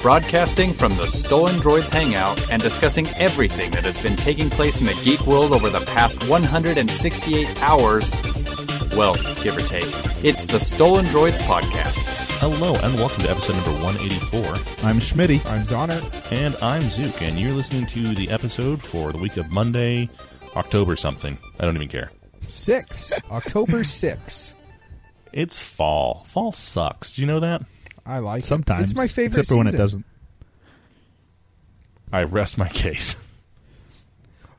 broadcasting from the Stolen Droids Hangout and discussing everything that has been taking place in the geek world over the past 168 hours. Well, give or take. It's the Stolen Droids Podcast. Hello and welcome to episode number 184. I'm Schmitty. I'm Zonner. And I'm Zook, and you're listening to the episode for the week of Monday, October something. I don't even care. Six. October 6. It's fall. Fall sucks. Do you know that? I like Sometimes. it. It's my favorite Except for when it season. doesn't. I rest my case.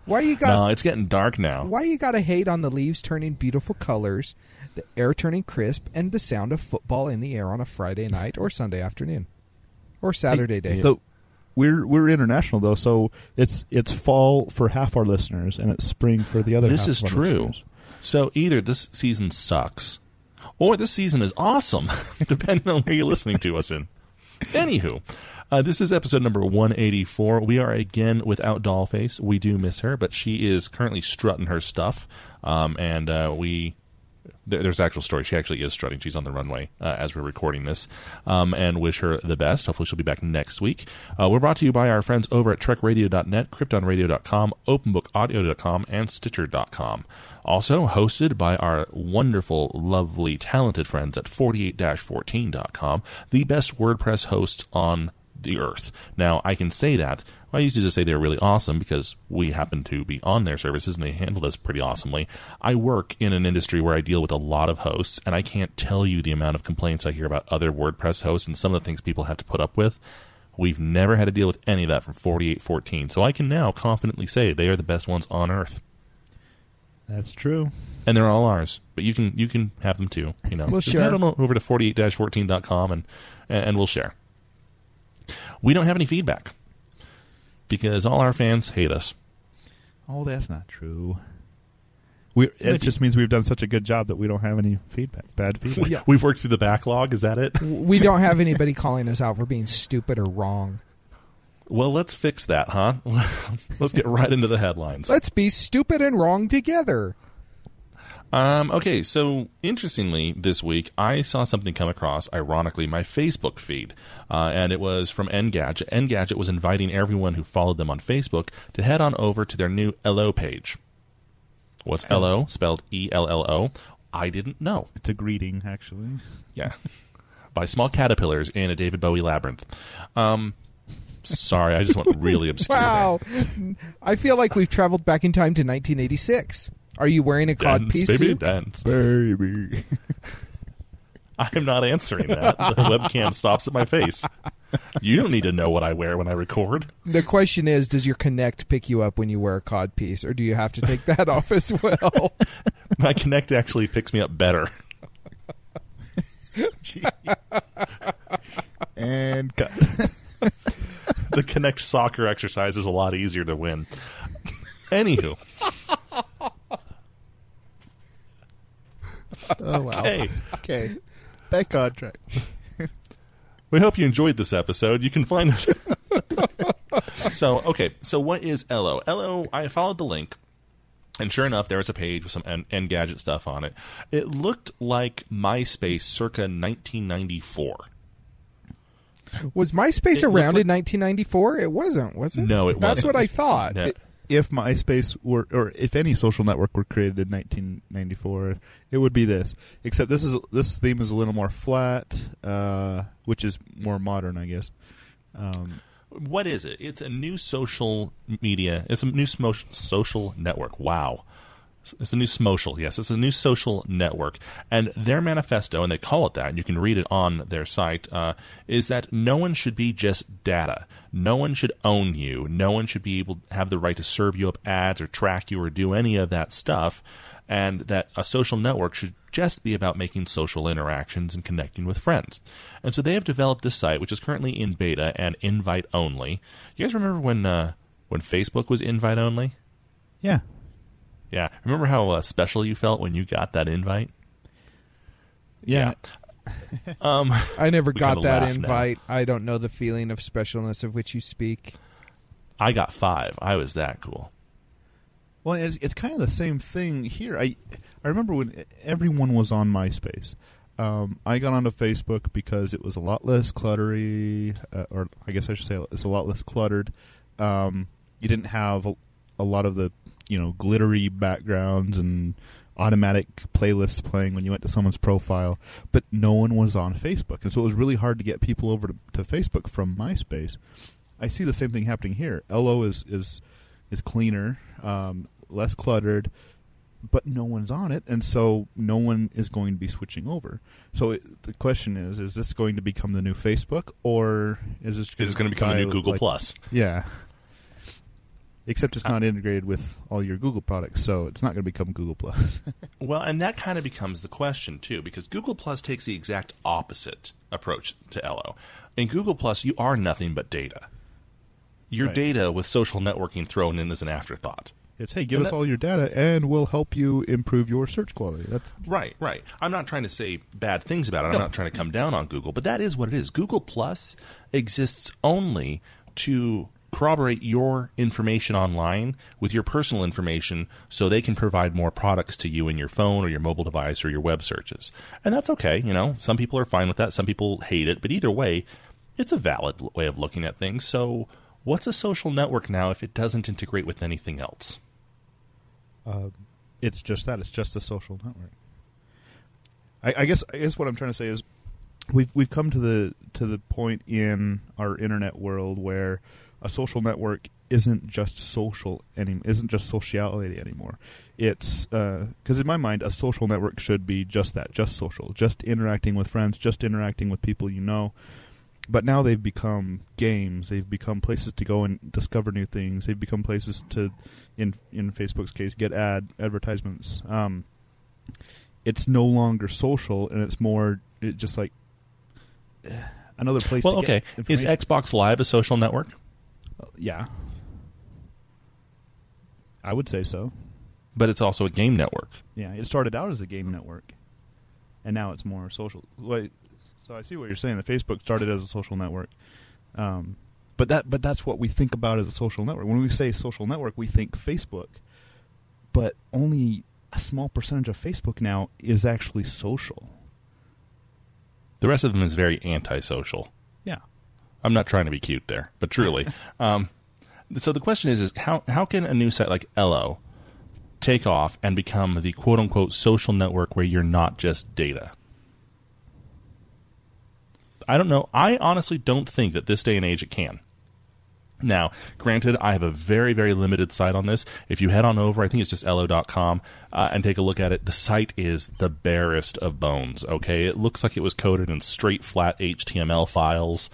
Why you got no, it's getting dark now. why you got to hate on the leaves turning beautiful colors, the air turning crisp and the sound of football in the air on a Friday night or Sunday afternoon or Saturday day. The, we're we're international though, so it's it's fall for half our listeners and it's spring for the other. This half is of our true. listeners. So either this season sucks, or this season is awesome, depending on where you're listening to us in. Anywho, uh, this is episode number 184. We are again without Dollface. We do miss her, but she is currently strutting her stuff, um, and uh, we. there- There's actual story. She actually is strutting. She's on the runway uh, as we're recording this, um, and wish her the best. Hopefully, she'll be back next week. Uh, we're brought to you by our friends over at TrekRadio.net, KryptonRadio.com, OpenBookAudio.com, and Stitcher.com. Also hosted by our wonderful, lovely, talented friends at 48-14.com, the best WordPress hosts on the earth. Now, I can say that. I used to just say they're really awesome because we happen to be on their services and they handle us pretty awesomely. I work in an industry where I deal with a lot of hosts, and I can't tell you the amount of complaints I hear about other WordPress hosts and some of the things people have to put up with. We've never had to deal with any of that from 4814, so I can now confidently say they are the best ones on earth That's true. and they're all ours. But you can you can have them too. You know, Well, Just sure. head on over to 48-14.com and and we'll share. We don't have any feedback because all our fans hate us. Oh, that's not true. We it just means we've done such a good job that we don't have any feedback. Bad feedback. Yeah. We've worked through the backlog. Is that it? we don't have anybody calling us out for being stupid or wrong. Well, let's fix that, huh? let's get right into the headlines. Let's be stupid and wrong together. Um, okay, so interestingly, this week I saw something come across, ironically, my Facebook feed, uh, and it was from Engadget. Engadget was inviting everyone who followed them on Facebook to head on over to their new Ello page. What's Ello? Spelled E L L O. I didn't know. It's a greeting, actually. Yeah, by small caterpillars in a David Bowie labyrinth. Um, sorry, I just went really obscure. Wow. I feel like we've traveled back in time to 1986. Are you wearing a cod Dance, piece baby, suit? dance. Baby. I'm not answering that. The webcam stops at my face. You don't need to know what I wear when I record. The question is, does your Kinect pick you up when you wear a cod piece, or do you have to take that off as well? My Kinect actually picks me up better. and cut. The Kinect soccer exercise is a lot easier to win. Anywho, oh wow. hey, Okay. Back on track. we hope you enjoyed this episode. You can find us. so, okay, so what is Ello? Ello, I followed the link, and sure enough, there was a page with some N- Engadget stuff on it. It looked like MySpace circa 1994. Was MySpace It looked around like- in 1994? It wasn't, was it? No, it That's wasn't. what I thought. No. If MySpace were, or if any social network were created in 1994, it would be this. Except this is this theme is a little more flat, uh, which is more modern, I guess. Um, What is it? It's a new social media. It's a new smo- social network. Wow. It's a new social. Yes, it's a new social network. And their manifesto, and they call it that, and you can read it on their site, uh, is that no one should be just data. No one should own you. No one should be able to have the right to serve you up ads or track you or do any of that stuff. And that a social network should just be about making social interactions and connecting with friends. And so they have developed this site, which is currently in beta and invite only. You guys remember when uh, when Facebook was invite only? yeah. Yeah. Remember how uh, special you felt when you got that invite? Yeah. Um, I never got that laugh now. invite. I don't know the feeling of specialness of which you speak. I got five. I was that cool. Well, it's, it's kind of the same thing here. I I remember when everyone was on MySpace. Um, I got onto Facebook because it was a lot less cluttery, uh, or I guess I should say it's a lot less cluttered. Um, you didn't have a, a lot of the you know glittery backgrounds and automatic playlists playing when you went to someone's profile, but no one was on Facebook, and so it was really hard to get people over to, to Facebook from MySpace. I see the same thing happening here. Ello is is is cleaner, um, less cluttered, but no one's on it, and so no one is going to be switching over. So it, the question is: Is this going to become the new Facebook, or is this Is going to become the new Google like- Plus? Yeah. Except it's uh, not integrated with all your Google products, so it's not going to become Google Plus. Well, and that kind of becomes the question too, because Google Plus takes the exact opposite approach to Ello. In Google Plus, you are nothing but data. Your Right. data with social networking thrown in as an afterthought. it's hey, give And us that- all your data, and we'll help you improve your search quality. That's Right, right. I'm not trying to say bad things about it. I'm not trying to come down on Google, but that is what it is. Google Plus exists only to corroborate your information online with your personal information so they can provide more products to you in your phone or your mobile device or your web searches. And that's okay, you know. Some people are fine with that, some people hate it, but either way, it's a valid way of looking at things. So, what's a social network now if it doesn't integrate with anything else? uh, it's just that. It's just a social network. I, I guess I guess what I'm trying to say is we've we've come to the to the point in our internet world where a social network isn't just social any isn't just sociality anymore. It's because in my mind, a social network should be just that, just social, just interacting with friends, just interacting with people you know. But now they've become games. They've become places to go and discover new things. They've become places to, in in Facebook's case, get ad advertisements. Um, it's no longer social, and it's more it just like another place. Well, to okay. Is. Xbox Live a social network? Yeah, I would say so. But it's also a game network. Yeah, it started out as a game network, and now it's more social. Wait, so I see what you're saying. The Facebook started as a social network, um, but that but that's what we think about as a social network. When we say social network, we think Facebook, but only a small percentage of Facebook now is actually social. The rest of them is very antisocial. I'm not trying to be cute there, but truly. um, so the question is, is how how can a new site like Ello take off and become the quote unquote social network where you're not just data? I don't know. I honestly don't think that this day and age it can. Now, granted, I have a very, very limited site on this. If you head on over, I think it's just ello.com, uh, and take a look at it, the site is the barest of bones, okay? It looks like it was coded in straight, flat HTML files.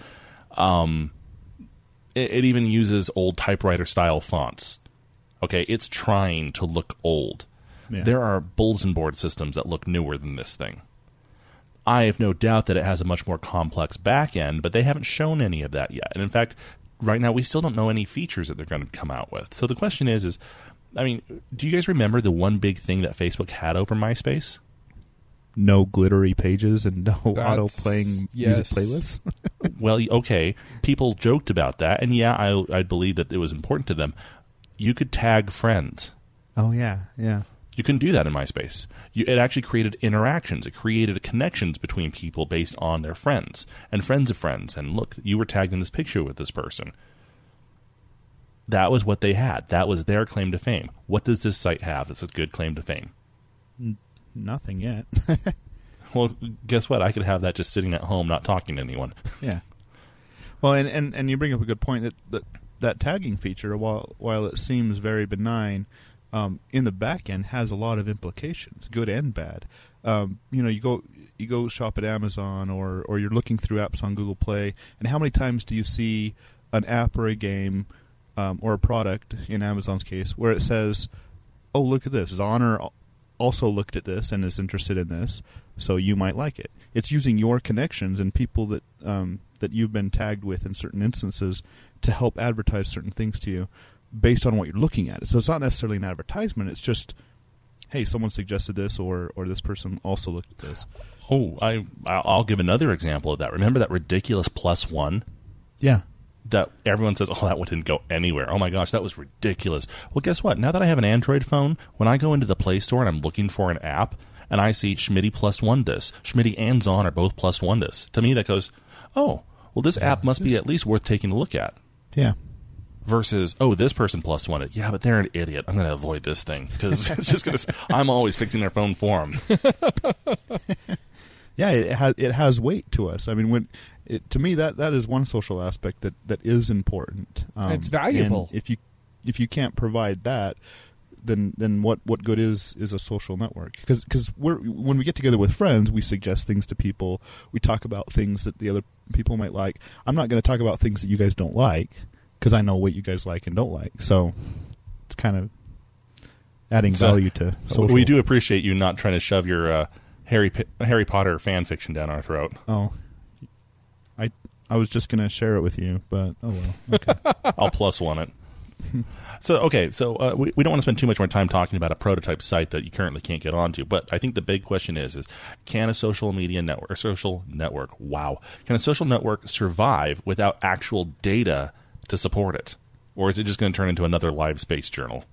Um, it, it even uses old typewriter style fonts. Okay, it's trying to look old. Yeah. There are bulletin board systems that look newer than this thing. I have no doubt that it has a much more complex back end, but they haven't shown any of that yet. And in fact, right now we still don't know any features that they're going to come out with. So the question is is I mean, do you guys remember the one big thing that Facebook had over MySpace? No glittery pages and no auto playing yes. music playlists. well, okay, people joked about that, and yeah, I I believe that it was important to them. You could tag friends. oh yeah, yeah. You couldn't do that in MySpace. You, it actually created interactions. It created connections between people based on their friends and friends of friends. And look, you were tagged in this picture with this person. That was what they had. That was their claim to fame. What does this site have that's a good claim to fame? Nothing yet. Well, guess what? I could have that just sitting at home, not talking to anyone. Yeah. Well, and, and, and you bring up a good point that, that that tagging feature, while while it seems very benign, um, in the back end has a lot of implications, good and bad. Um, you know, you go you go shop at Amazon or or you're looking through apps on Google Play, and how many times do you see an app or a game um, or a product in Amazon's case where it says, "Oh, look at this! Zonner also looked at this and is interested in this, so you might like it." It's using your connections and people that um, that you've been tagged with in certain instances to help advertise certain things to you based on what you're looking at. So it's not necessarily an advertisement. It's just, hey, someone suggested this, or or this person also looked at this. Oh, I I'll give another example of that. Remember that ridiculous plus one Yeah, that everyone says, "Oh, that one didn't go anywhere." Oh my gosh, that was ridiculous. Well, guess what? Now that I have an Android phone, when I go into the Play Store and I'm looking for an app, and I see Schmitty plus one this, Schmitty and Zon are both plus one this. To me, that goes, oh, well, this app must be at least worth taking a look at. Yeah. Versus, oh, this person plus one it. Yeah, but they're an idiot. I'm going to avoid this thing because it's just going to. I'm always fixing their phone for them. Yeah, it has it has weight to us. I mean, when it, to me that that is one social aspect that that is important. Um, It's valuable. and if you if you can't provide that, then then what what good is is a social network? Because because we're when we get together with friends, we suggest things to people. We talk about things that the other people might like. I'm not going to talk about things that you guys don't like because I know what you guys like and don't like. So it's kind of adding So, value to social. We do appreciate you not trying to shove your uh, Harry P- Harry Potter fan fiction down our throat. Oh, I was just gonna share it with you, but oh well. Okay. I'll plus one it. So okay, so uh, we, we don't want to spend too much more time talking about a prototype site that you currently can't get onto. But I think the big question is: is can a social media network, or social network, wow, can a social network survive without actual data to support it, or is it just going to turn into another live space journal?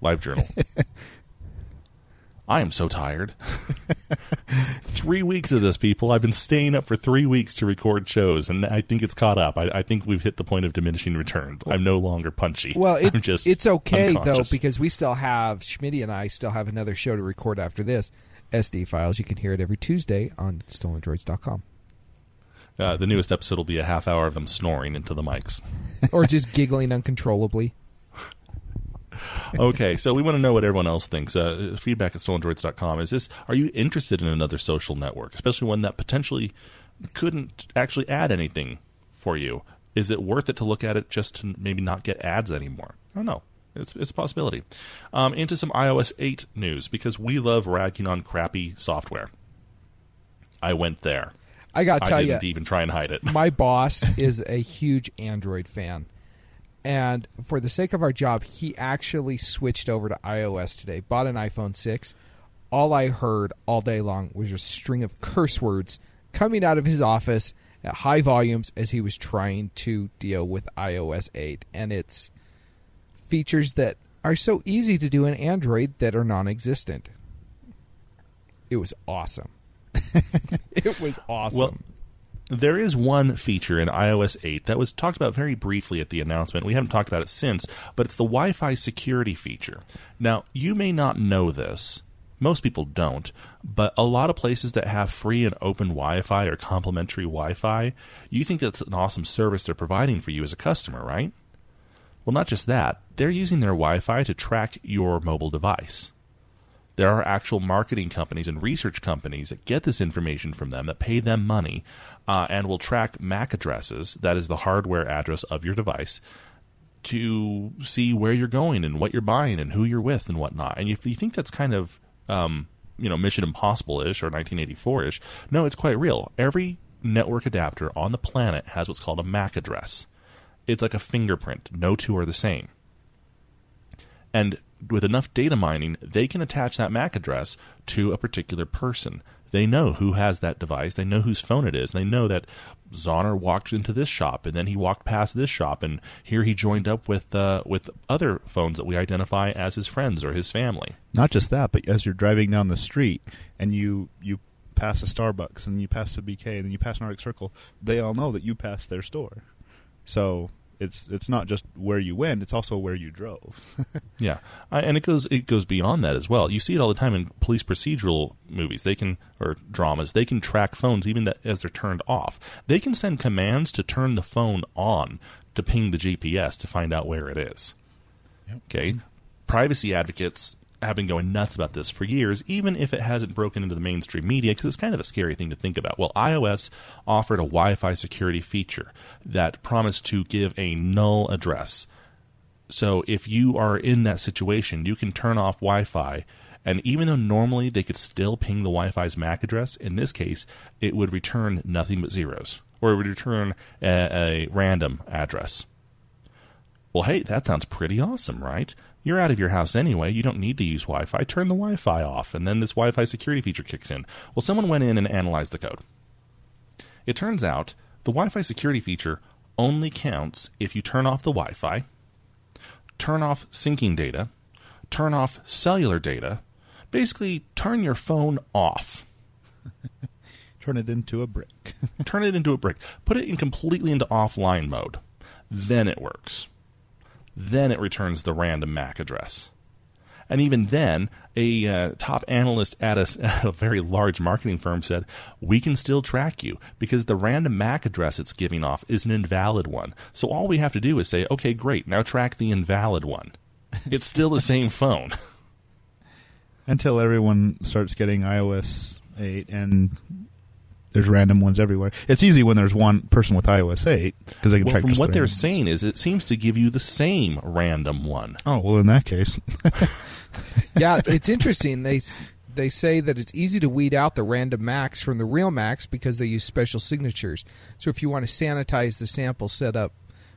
Live journal. I am so tired. three weeks of this, people. I've been staying up for three weeks to record shows, and I think it's caught up. I, I think we've hit the point of diminishing returns. I'm no longer punchy. Well, it, I'm just it's okay though because we still have Schmitty and I still have another show to record after this. SD files. You can hear it every Tuesday on stolendroids.com. uh, the newest episode will be a half hour of them snoring into the mics. or just giggling uncontrollably. okay, so we want to know what everyone else thinks. Uh, feedback at stolendroids.com. Is this? Are you interested in another social network, especially one that potentially couldn't actually add anything for you? Is it worth it to look at it just to maybe not get ads anymore? I don't know. It's, it's a possibility. Um, into some iOS 8 news because we love ragging on crappy software. I went there. I got to tell you, didn't even try and hide it. my boss is a huge Android fan. And for the sake of our job, he actually switched over to iOS today, bought an iPhone 6. All I heard all day long was a string of curse words coming out of his office at high volumes as he was trying to deal with iOS 8. And it's features that are so easy to do in Android that are non existent. It was awesome. it was awesome. Well, there is one feature in iOS 8 that was talked about very briefly at the announcement. We haven't talked about it since, but it's the Wi Fi security feature. Now, you may not know this. Most people don't, but a lot of places that have free and open Wi Fi or complimentary Wi Fi, you think that's an awesome service they're providing for you as a customer, right? Well, not just that, they're using their Wi Fi to track your mobile device. There are actual marketing companies and research companies that get this information from them, that pay them money, uh, and will track MAC addresses, that is the hardware address of your device, to see where you're going and what you're buying and who you're with and whatnot. And if you think that's kind of, um, you know, Mission Impossible ish or 1984 ish, no, it's quite real. Every network adapter on the planet has what's called a MAC address. It's like a fingerprint. No two are the same. And with enough data mining, they can attach that MAC address to a particular person. They know who has that device. They know whose phone it is. They know that Zonner walked into this shop, and then he walked past this shop, and here he joined up with uh, with other phones that we identify as his friends or his family. Not just that, but as you're driving down the street and you you pass a Starbucks and you pass a BK and then you pass an Arctic Circle, they all know that you passed their store. So it's it's not just where you went; it's also where you drove. Yeah, I, and it goes it goes beyond that as well. You see it all the time in police procedural movies. They can or dramas. They can track phones even that, as they're turned off. They can send commands to turn the phone on to ping the GPS to find out where it is. Okay, privacy advocates have been going nuts about this for years, even if it hasn't broken into the mainstream media, because it's kind of a scary thing to think about. Well, iOS offered a Wi-Fi security feature that promised to give a null address. So if you are in that situation, you can turn off Wi-Fi, and even though normally they could still ping the Wi-Fi's MAC address, in this case, it would return nothing but zeros, or it would return a, a random address. Well, hey, that sounds pretty awesome, right? You're out of your house anyway. You don't need to use Wi Fi. Turn the Wi Fi off, and then this Wi Fi security feature kicks in. Well, someone went in and analyzed the code. It turns out the Wi Fi security feature only counts if you turn off the Wi Fi, turn off syncing data, turn off cellular data, Basically, turn your phone off. Turn it into a brick. turn it into a brick. Put it in completely into offline mode. Then it works. Then it returns the random MAC address. And even then, a uh, top analyst at a, at a, very large marketing firm said, We can still track you because the random MAC address it's giving off is an invalid one. So all we have to do is say, Okay, great, now track the invalid one. It's still the same phone. Until everyone starts getting iOS 8 and there's random ones everywhere. It's easy when there's one person with iOS 8 because they can well, track. From what the they're random saying is, it seems to give you the same random one. Oh well, in that case, yeah, it's interesting. They they say that it's easy to weed out the random Macs from the real Macs because they use special signatures. So if you want to sanitize the sample setup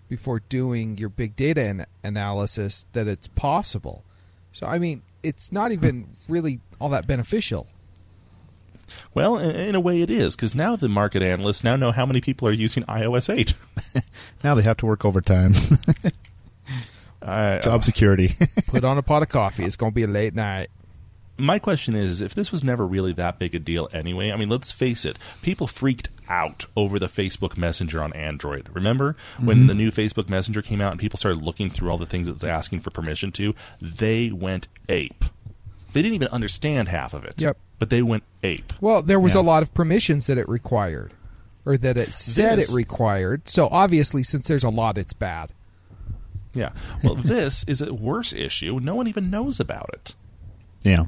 before doing your big data an- analysis, that it's possible. So I mean, it's not even really all that beneficial. Well, in, in a way, it is because now the market analysts now know how many people are using iOS 8. now they have to work overtime. uh, Job security. Put on a pot of coffee. It's going to be a late night. my question is if this was never really that big a deal anyway, I mean, let's face it, people freaked out over the Facebook Messenger on Android. Remember when the new Facebook Messenger came out and people started looking through all the things it was asking for permission to? They went ape. They didn't even understand half of it. Yep. But they went ape. Well, there was Yeah. a lot of permissions that it required, or that it said This- it required. So obviously, since there's a lot, it's bad. Yeah. Well, this is a worse issue. No one even knows about it. yeah.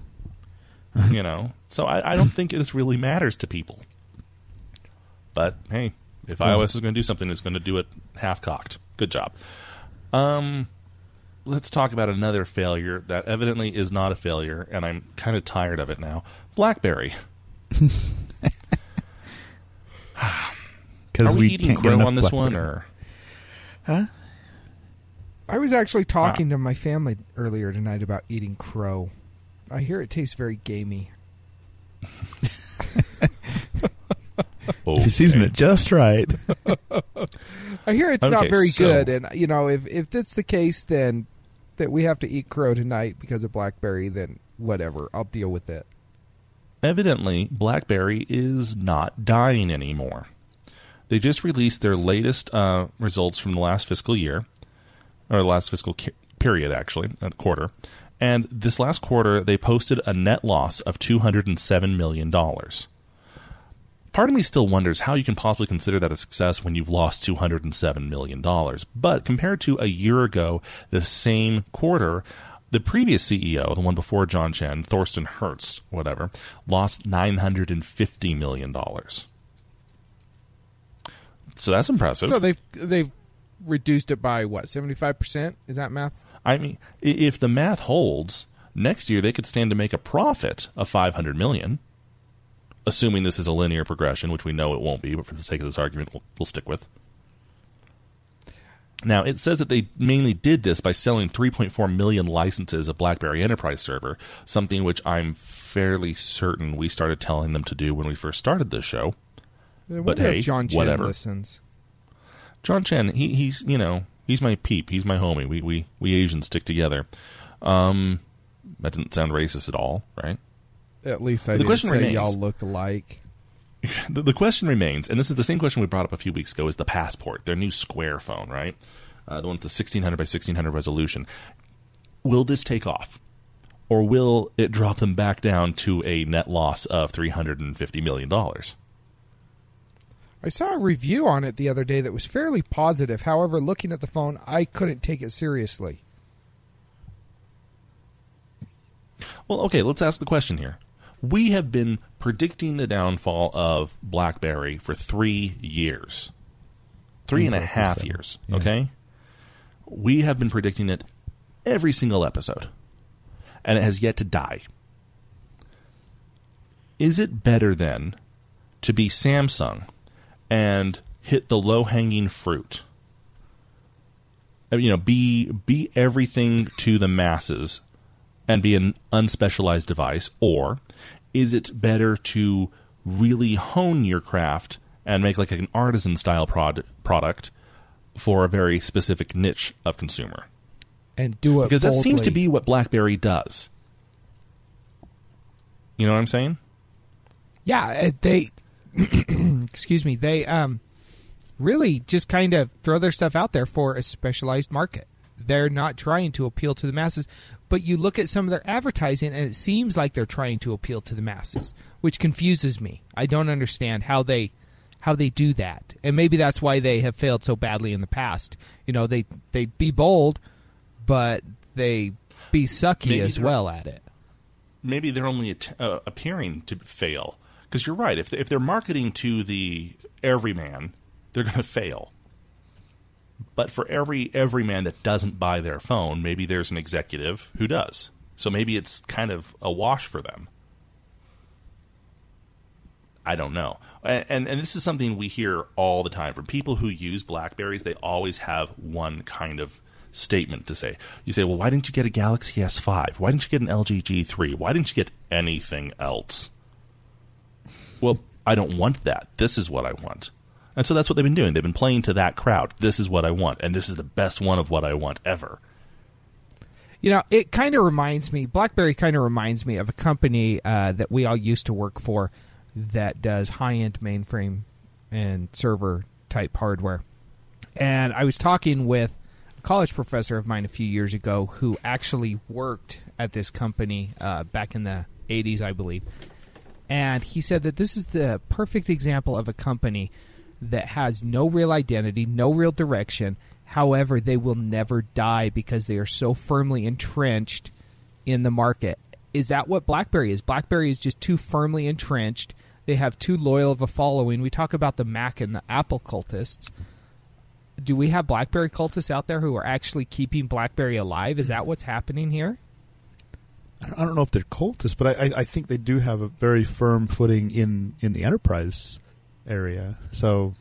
you know. So I, I don't think this really matters to people. But hey, if iOS is going to do something, it's going to do it half cocked. Good job. Um, let's talk about another failure that evidently is not a failure, and I'm kind of tired of it now. BlackBerry. Because we, we, eating can't get crow enough on this one, or Huh? I was actually ah. talking to my family earlier tonight about eating crow. I hear it tastes very gamey. If you season it just right. I hear it's not very so- good, and you know, if if that's the case, then that we have to eat crow tonight because of blackberry, then whatever, I'll deal with it. evidently BlackBerry is not dying anymore. They just released their latest uh, results from the last fiscal year, or the last fiscal ki- period, actually, uh, quarter. And this last quarter, they posted a net loss of $207 million. Part of me still wonders how you can possibly consider that a success when you've lost $207 million. But compared to a year ago, the same quarter, the previous CEO, the one before John Chen, Thorsten Hertz, whatever, lost $950 million. So that's impressive. So they've they've reduced it by what seventy five percent? Is that math? I mean, if the math holds, next year they could stand to make a profit of 500 million, assuming this is a linear progression, which we know it won't be, but for the sake of this argument, we'll, we'll stick with. Now, it says that they mainly did this by selling 3.4 million licenses of BlackBerry Enterprise Server, something which I'm fairly certain we started telling them to do when we first started this show. But hey, John Chen whatever. listens. John Chen, he, he's you know he's my peep, he's my homie. We we we Asians stick together. Um, that didn't sound racist at all, right? At least I The didn't question say remains. y'all look alike. The, the question remains, and this is the same question we brought up a few weeks ago: is the Passport, their new Square phone, right? Uh, the one with the 1600 by 1600 resolution. Will this take off, or will it drop them back down to a net loss of 350 million dollars? I saw a review on it the other day that was fairly positive. However, looking at the phone, I couldn't take it seriously. Well, okay, let's ask the question here. We have been predicting the downfall of BlackBerry for three years, three and a half 25%, years. yeah. Okay, we have been predicting it every single episode, and it has yet to die. Is it better then to be Samsung and hit the low hanging fruit? Uh, You know, be be everything to the masses and be an unspecialized device, or is it better to really hone your craft and make like an artisan style prod- product for a very specific niche of consumer? And do it Because that seems to be what BlackBerry does. You know what I'm saying? Yeah, uh, they excuse me, they um really just kind of throw their stuff out there for a specialized market. They're not trying to appeal to the masses, but you look at some of their advertising and it seems like they're trying to appeal to the masses, which confuses me. I don't understand how they how they do that. And maybe that's why they have failed so badly in the past. You know, they they be bold, but they be sucky as well at it. maybe they're only uh, appearing to fail because you're right. If they, if they're marketing to the everyman, they're going to fail. But for every every man that doesn't buy their phone, maybe there's an executive who does. So maybe it's kind of a wash for them. I don't know. And, and and this is something we hear all the time from people who use Blackberries. They always have one kind of statement to say. You say, "Well, why didn't you get a Galaxy S5? Why didn't you get an LG G3? Why didn't you get anything else?" Well, I don't want that. This is what I want. And so that's what they've been doing. They've been playing to that crowd. This is what I want, and this is the best one of what I want ever. You know, it kind of reminds me. BlackBerry kind of reminds me of a company uh, that we all used to work for that does high-end mainframe and server type hardware. And I was talking with a college professor of mine a few years ago who actually worked at this company uh, back in the '80s, I believe. And he said that this is the perfect example of a company that has no real identity, no real direction. However, they will never die because they are so firmly entrenched in the market. Is that what BlackBerry is? BlackBerry is just too firmly entrenched. They have too loyal of a following. We talk about the Mac and the Apple cultists. Do we have BlackBerry cultists out there who are actually keeping BlackBerry alive? Is that what's happening here? I don't know if they're cultists, but I, I, think they do have a very firm footing in, in the enterprise area. So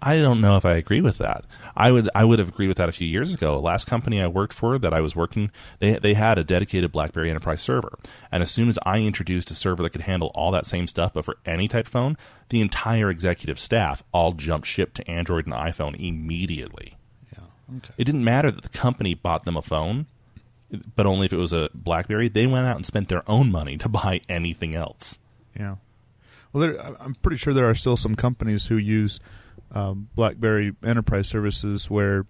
I don't know if I agree with that. I would I would have agreed with that a few years ago. Last company I worked for that I was working, they they had a dedicated BlackBerry Enterprise server, and as soon as I introduced a server that could handle all that same stuff, but for any type of phone, the entire executive staff all jumped ship to Android and iPhone immediately. yeah, okay. It didn't matter that the company bought them a phone, but only if it was a BlackBerry. They went out and spent their own money to buy anything else. Yeah. Well, there, I'm pretty sure there are still some companies who use um, BlackBerry Enterprise services where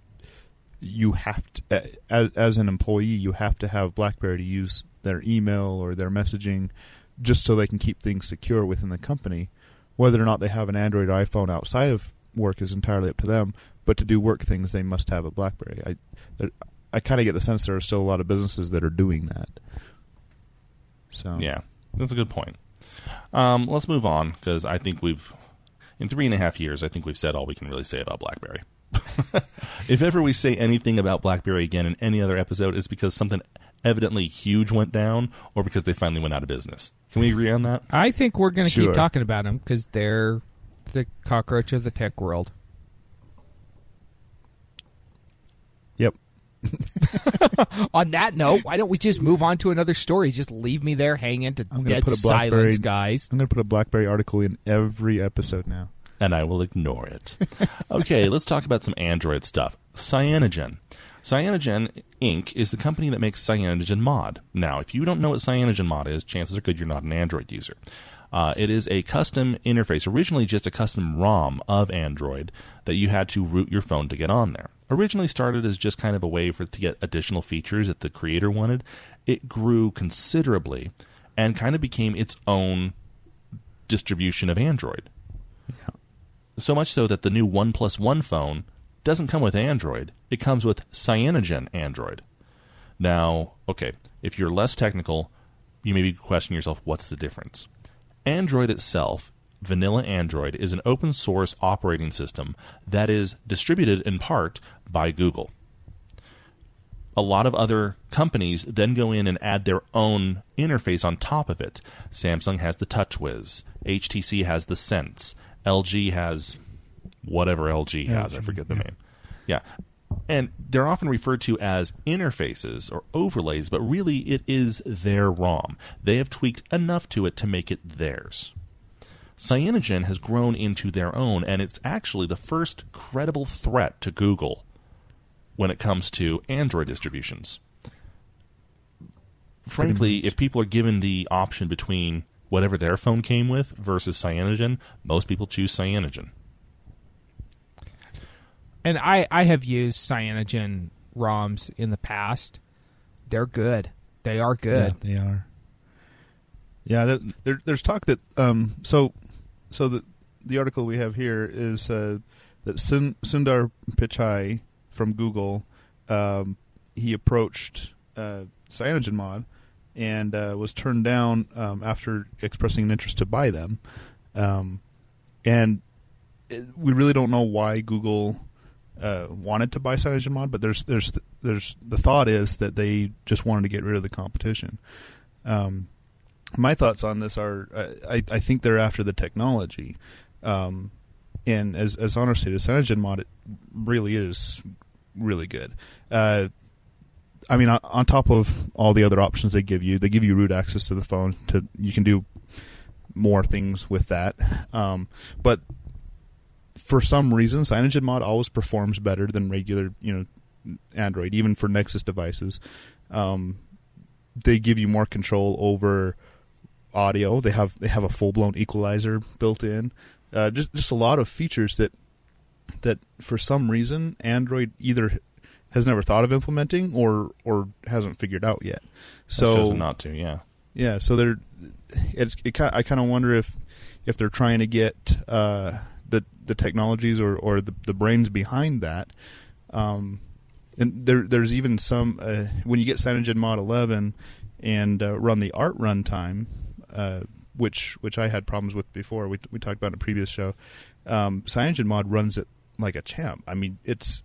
you have to, as, as an employee, you have to have BlackBerry to use their email or their messaging, just so they can keep things secure within the company. Whether or not they have an Android or iPhone outside of work is entirely up to them. But to do work things, they must have a BlackBerry. I, I kind of get the sense there are still a lot of businesses that are doing that. So Yeah, that's a good point. Um, let's move on because I think we've, in three and a half years, I think we've said all we can really say about BlackBerry. if ever we say anything about BlackBerry again in any other episode, it's because something evidently huge went down or because they finally went out of business. Can we agree on that? I think we're going to Sure. keep talking about them because they're the cockroach of the tech world. Yep. On that note, why don't we just move on to another story? Just leave me there hanging to I'm gonna dead put a BlackBerry- silence, guys. I'm going to put a BlackBerry article in every episode now. and I will ignore it. okay, let's talk about some Android stuff. Cyanogen. Cyanogen Inc. is the company that makes Cyanogen Mod. Now, if you don't know what Cyanogen Mod is, chances are good you're not an Android user. Uh, it is a custom interface, originally just a custom ROM of Android that you had to root your phone to get on there. Originally started as just kind of a way for to get additional features that the creator wanted. It grew considerably and kind of became its own distribution of Android. So much so that the new OnePlus One phone doesn't come with Android, it comes with Cyanogen Android. Now, okay, if you're less technical, you may be questioning yourself what's the difference? Android itself, vanilla Android, is an open source operating system that is distributed in part by Google. A lot of other companies then go in and add their own interface on top of it. Samsung has the TouchWiz, HTC has the Sense, LG has whatever LG has, I forget the yeah. name. Yeah. And they're often referred to as interfaces or overlays, but really it is their ROM. They have tweaked enough to it to make it theirs. Cyanogen has grown into their own, and it's actually the first credible threat to Google when it comes to Android distributions. frankly, if people are given the option between whatever their phone came with versus cyanogen, most people choose cyanogen. And I, I have used cyanogen ROMs in the past. They're good. They are good. Yeah, they are. Yeah, there, there, there's talk that um, so so the the article we have here is uh, that Sun, Sundar Pichai from Google um, he approached uh, CyanogenMod and uh, was turned down um, after expressing an interest to buy them, um, and it, we really don't know why Google uh, wanted to buy CyanogenMod, but there's there's there's the thought is that they just wanted to get rid of the competition. Um, my thoughts on this are uh, I, I think they're after the technology. Um, and as as Zonner stated, CyanogenMod it really is really good. Uh, I mean, on, on top of all the other options they give you, they give you root access to the phone. To you can do more things with that. Um, but for some reason, CyanogenMod always performs better than regular, you know, Android, even for Nexus devices. Um, they give you more control over audio. They have they have a full blown equalizer built in. Uh, just just a lot of features that that for some reason Android either has never thought of implementing or or hasn't figured out yet. So chosen not to, yeah. yeah, so they're it's it, I kind of wonder if if they're trying to get uh, the the technologies or or the the brains behind that. Um, and there there's even some uh, when you get Cyanogen Mod 11 and uh, run the art runtime, uh, which which I had problems with before. We we talked about in a previous show. Um, Cyanogen Mod runs it like a champ. I mean, it's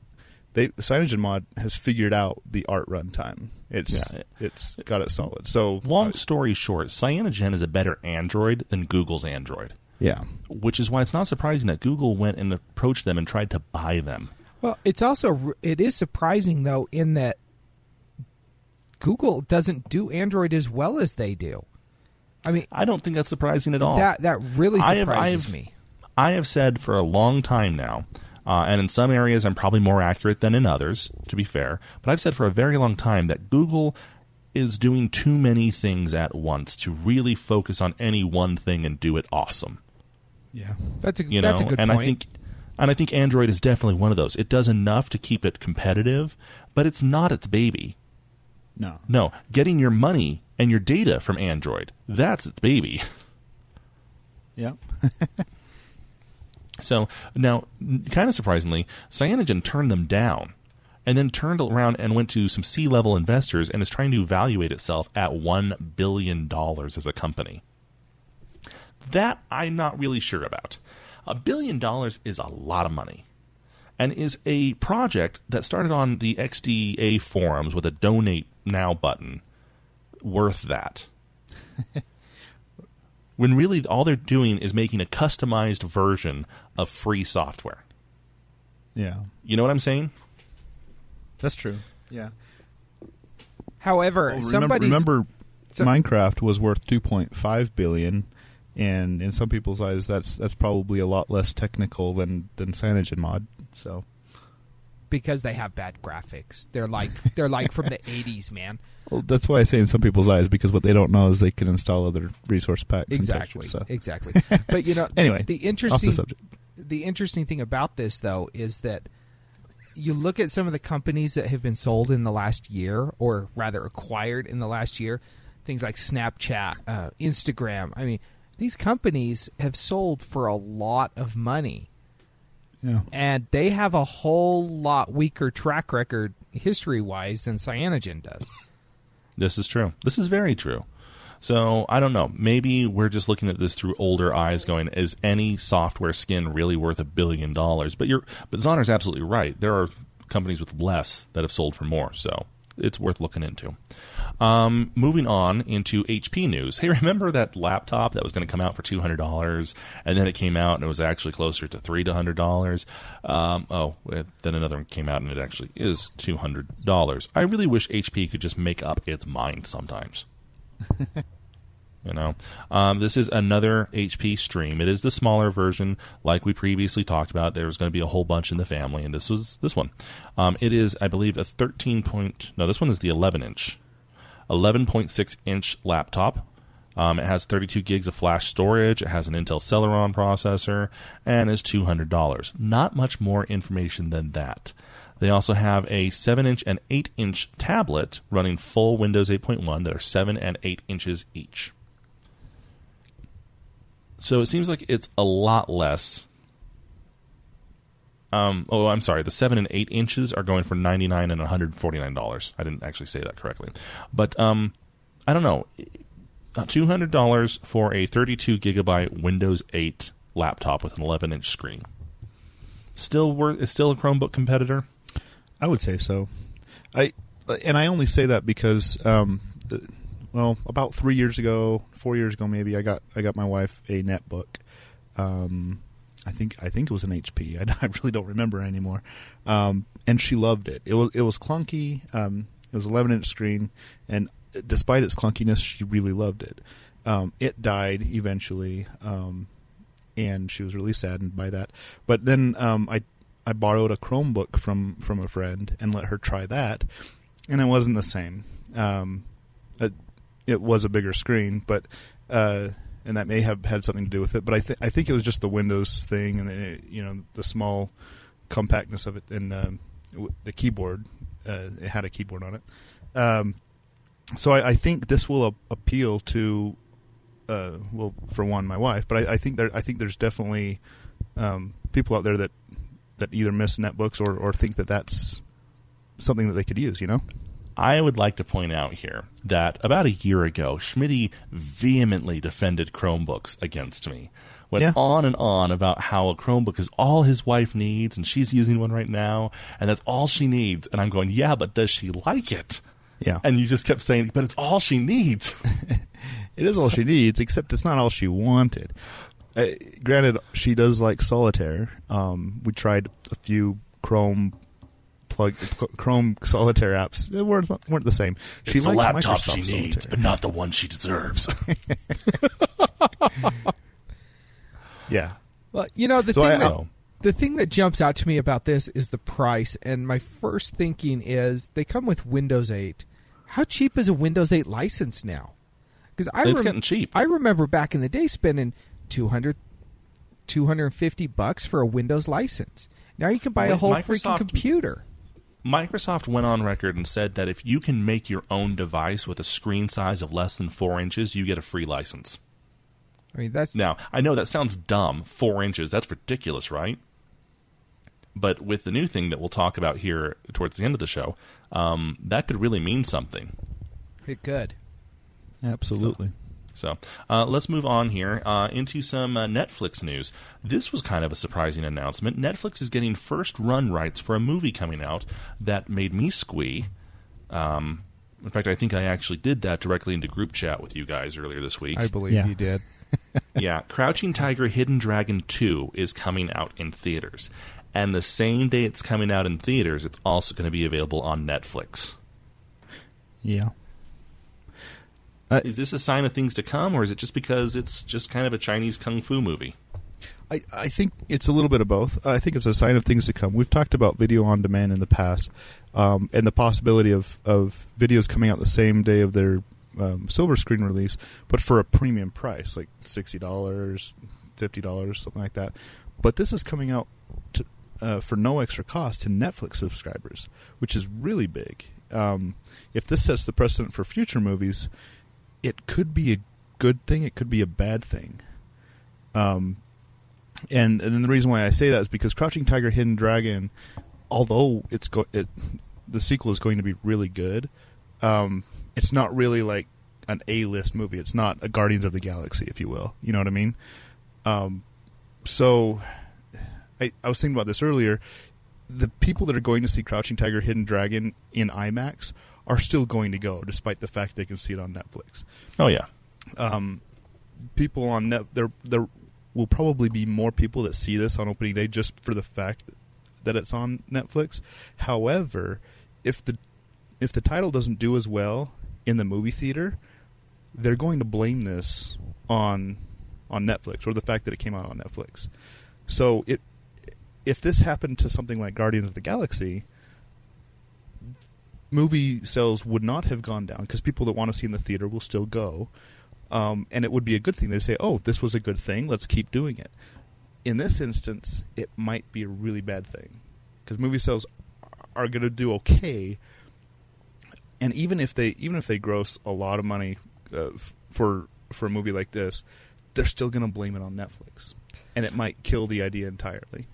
they Cyanogen Mod has figured out the art runtime. It's Yeah. it's got it solid. So Long story short, Cyanogen is a better Android than Google's Android, yeah. which is why it's not surprising that Google went and approached them and tried to buy them. Well, it's also it is surprising though in that Google doesn't do Android as well as they do. I mean, I don't think that's surprising at all. that that really I have- surprises I've- me. I have said for a long time now, uh, and in some areas I'm probably more accurate than in others, to be fair, but I've said for a very long time that Google is doing too many things at once to really focus on any one thing and do it awesome. Yeah. That's a You that's know, a good and point. I think and I think Android is definitely one of those. It does enough to keep it competitive, but it's not its baby. No. No, getting your money and your data from Android, that's its baby. Yeah. So now, kind of surprisingly, Cyanogen turned them down and then turned around and went to some C level investors and is trying to evaluate itself at $1 billion as a company. That I'm not really sure about. A billion dollars is a lot of money and is a project that started on the XDA forums with a donate now button worth that. when really all they're doing is making a customized version of free software. Yeah. You know what I'm saying? That's true. Yeah. However, Well, remember, somebody's remember so- Minecraft was worth 2.5 billion and in some people's eyes that's that's probably a lot less technical than than Cyanogen mod. So because they have bad graphics. They're like they're like from the 80s, man. well, that's why I say in some people's eyes because what they don't know is they can install other resource packs Exactly. textures, so. Exactly. But you know, Anyway, the off interesting the subject. the interesting thing about this though is that you look at some of the companies that have been sold in the last year or rather acquired in the last year, things like Snapchat, uh, Instagram. I mean, these companies have sold for a lot of money Yeah. and they have a whole lot weaker track record history wise than Cyanogen does. This is true. This is very true. So I don't know. Maybe we're just looking at this through older eyes, going, "Is any software skin really worth a billion dollars?" But you're, but Zonner's absolutely right. There are companies with less that have sold for more, so it's worth looking into. Um, moving on into HP news. Hey, remember that laptop that was going to come out for two hundred dollars, and then it came out and it was actually closer to three to hundred dollars. Um, oh, then another one came out and it actually is two hundred dollars. I really wish HP could just make up its mind sometimes. You know, um, this is another HP stream. It is the smaller version, like we previously talked about. There's going to be a whole bunch in the family, and this was this one. Um, it is, I believe, a 13 point. No, this one is the 11 inch. 11.6 inch laptop. Um, it has 32 gigs of flash storage. It has an Intel Celeron processor and is $200. Not much more information than that. They also have a 7 inch and 8 inch tablet running full Windows 8.1 that are 7 and 8 inches each. So it seems like it's a lot less. Um, oh, I'm sorry. The 7 and 8 inches are going for 99 and $149. I didn't actually say that correctly. But um, I don't know. $200 for a 32 gigabyte Windows 8 laptop with an 11 inch screen. Still worth, it's still a Chromebook competitor. I would say so. I and I only say that because, um, the, well, about three years ago, four years ago, maybe I got I got my wife a netbook. Um, I think I think it was an HP. I, I really don't remember anymore. Um, and she loved it. It was it was clunky. Um, it was 11 inch screen, and despite its clunkiness, she really loved it. Um, it died eventually, um, and she was really saddened by that. But then um, I I borrowed a Chromebook from from a friend and let her try that, and it wasn't the same. Um, it, it was a bigger screen, but uh, and that may have had something to do with it. But I think I think it was just the Windows thing and the, you know the small compactness of it and uh, the keyboard. Uh, it had a keyboard on it. Um, so I, I, think this will a- appeal to, uh, well, for one, my wife, but I, I think there I think there's definitely um, people out there that that either miss netbooks or, or think that that's something that they could use, you know? I would like to point out here that about a year ago, Schmitty vehemently defended Chromebooks against me. Went yeah. on and on about how a Chromebook is all his wife needs, and she's using one right now, and that's all she needs. And I'm going, yeah, but does she like it? Yeah. And you just kept saying, but it's all she needs. it is all she needs, except it's not all she wanted. Uh, granted, she does like solitaire. Um, we tried a few Chrome plug Chrome solitaire apps. They weren't weren't the same. She it's likes the laptop Microsoft she solitaire. needs, but not the one she deserves. yeah. Well, you know the so thing I, that, oh. the thing that jumps out to me about this is the price, and my first thinking is they come with Windows 8. How cheap is a Windows 8 license now? Because I it's rem- getting cheap. I remember back in the day spending 200 250 bucks for a Windows license. Now you can buy a whole Microsoft, freaking computer. Microsoft went on record and said that if you can make your own device with a screen size of less than four inches, you get a free license. I mean, that's now. I know that sounds dumb. Four inches. That's ridiculous, right? But with the new thing that we'll talk about here towards the end of the show, um, that could really mean something. It could. Absolutely. So, so uh, let's move on here uh, into some uh, Netflix news. This was kind of a surprising announcement. Netflix is getting first run rights for a movie coming out that made me squee. Um, in fact, I think I actually did that directly into group chat with you guys earlier this week. I believe yeah. you did. yeah, Crouching Tiger, Hidden Dragon 2 is coming out in theaters. And the same day it's coming out in theaters, it's also going to be available on Netflix. Yeah. Uh, is this a sign of things to come, or is it just because it's just kind of a Chinese kung fu movie? I, I think it's a little bit of both. I think it's a sign of things to come. We've talked about video on demand in the past, um, and the possibility of, of videos coming out the same day of their um, silver screen release, but for a premium price, like sixty dollars, fifty dollars, something like that. But this is coming out to, uh, for no extra cost to Netflix subscribers, which is really big. Um, if this sets the precedent for future movies, it could be a good thing. It could be a bad thing. Um, and and then the reason why I say that is because Crouching Tiger, Hidden Dragon, although it's go- it, the sequel is going to be really good, um, it's not really like an A list movie. It's not a Guardians of the Galaxy, if you will. You know what I mean? Um, so I, I was thinking about this earlier. The people that are going to see Crouching Tiger, Hidden Dragon in IMAX are still going to go, despite the fact they can see it on Netflix. Oh yeah. Um, people on net there there will probably be more people that see this on opening day just for the fact that it's on Netflix. However, if the if the title doesn't do as well in the movie theater, they're going to blame this on on Netflix or the fact that it came out on Netflix. So it if this happened to something like Guardians of the Galaxy, movie sales would not have gone down because people that want to see in the theater will still go, um, and it would be a good thing. They say, "Oh, this was a good thing. Let's keep doing it." In this instance, it might be a really bad thing because movie sales are going to do okay, and even if they even if they gross a lot of money uh, f- for for a movie like this, they're still going to blame it on Netflix, and it might kill the idea entirely.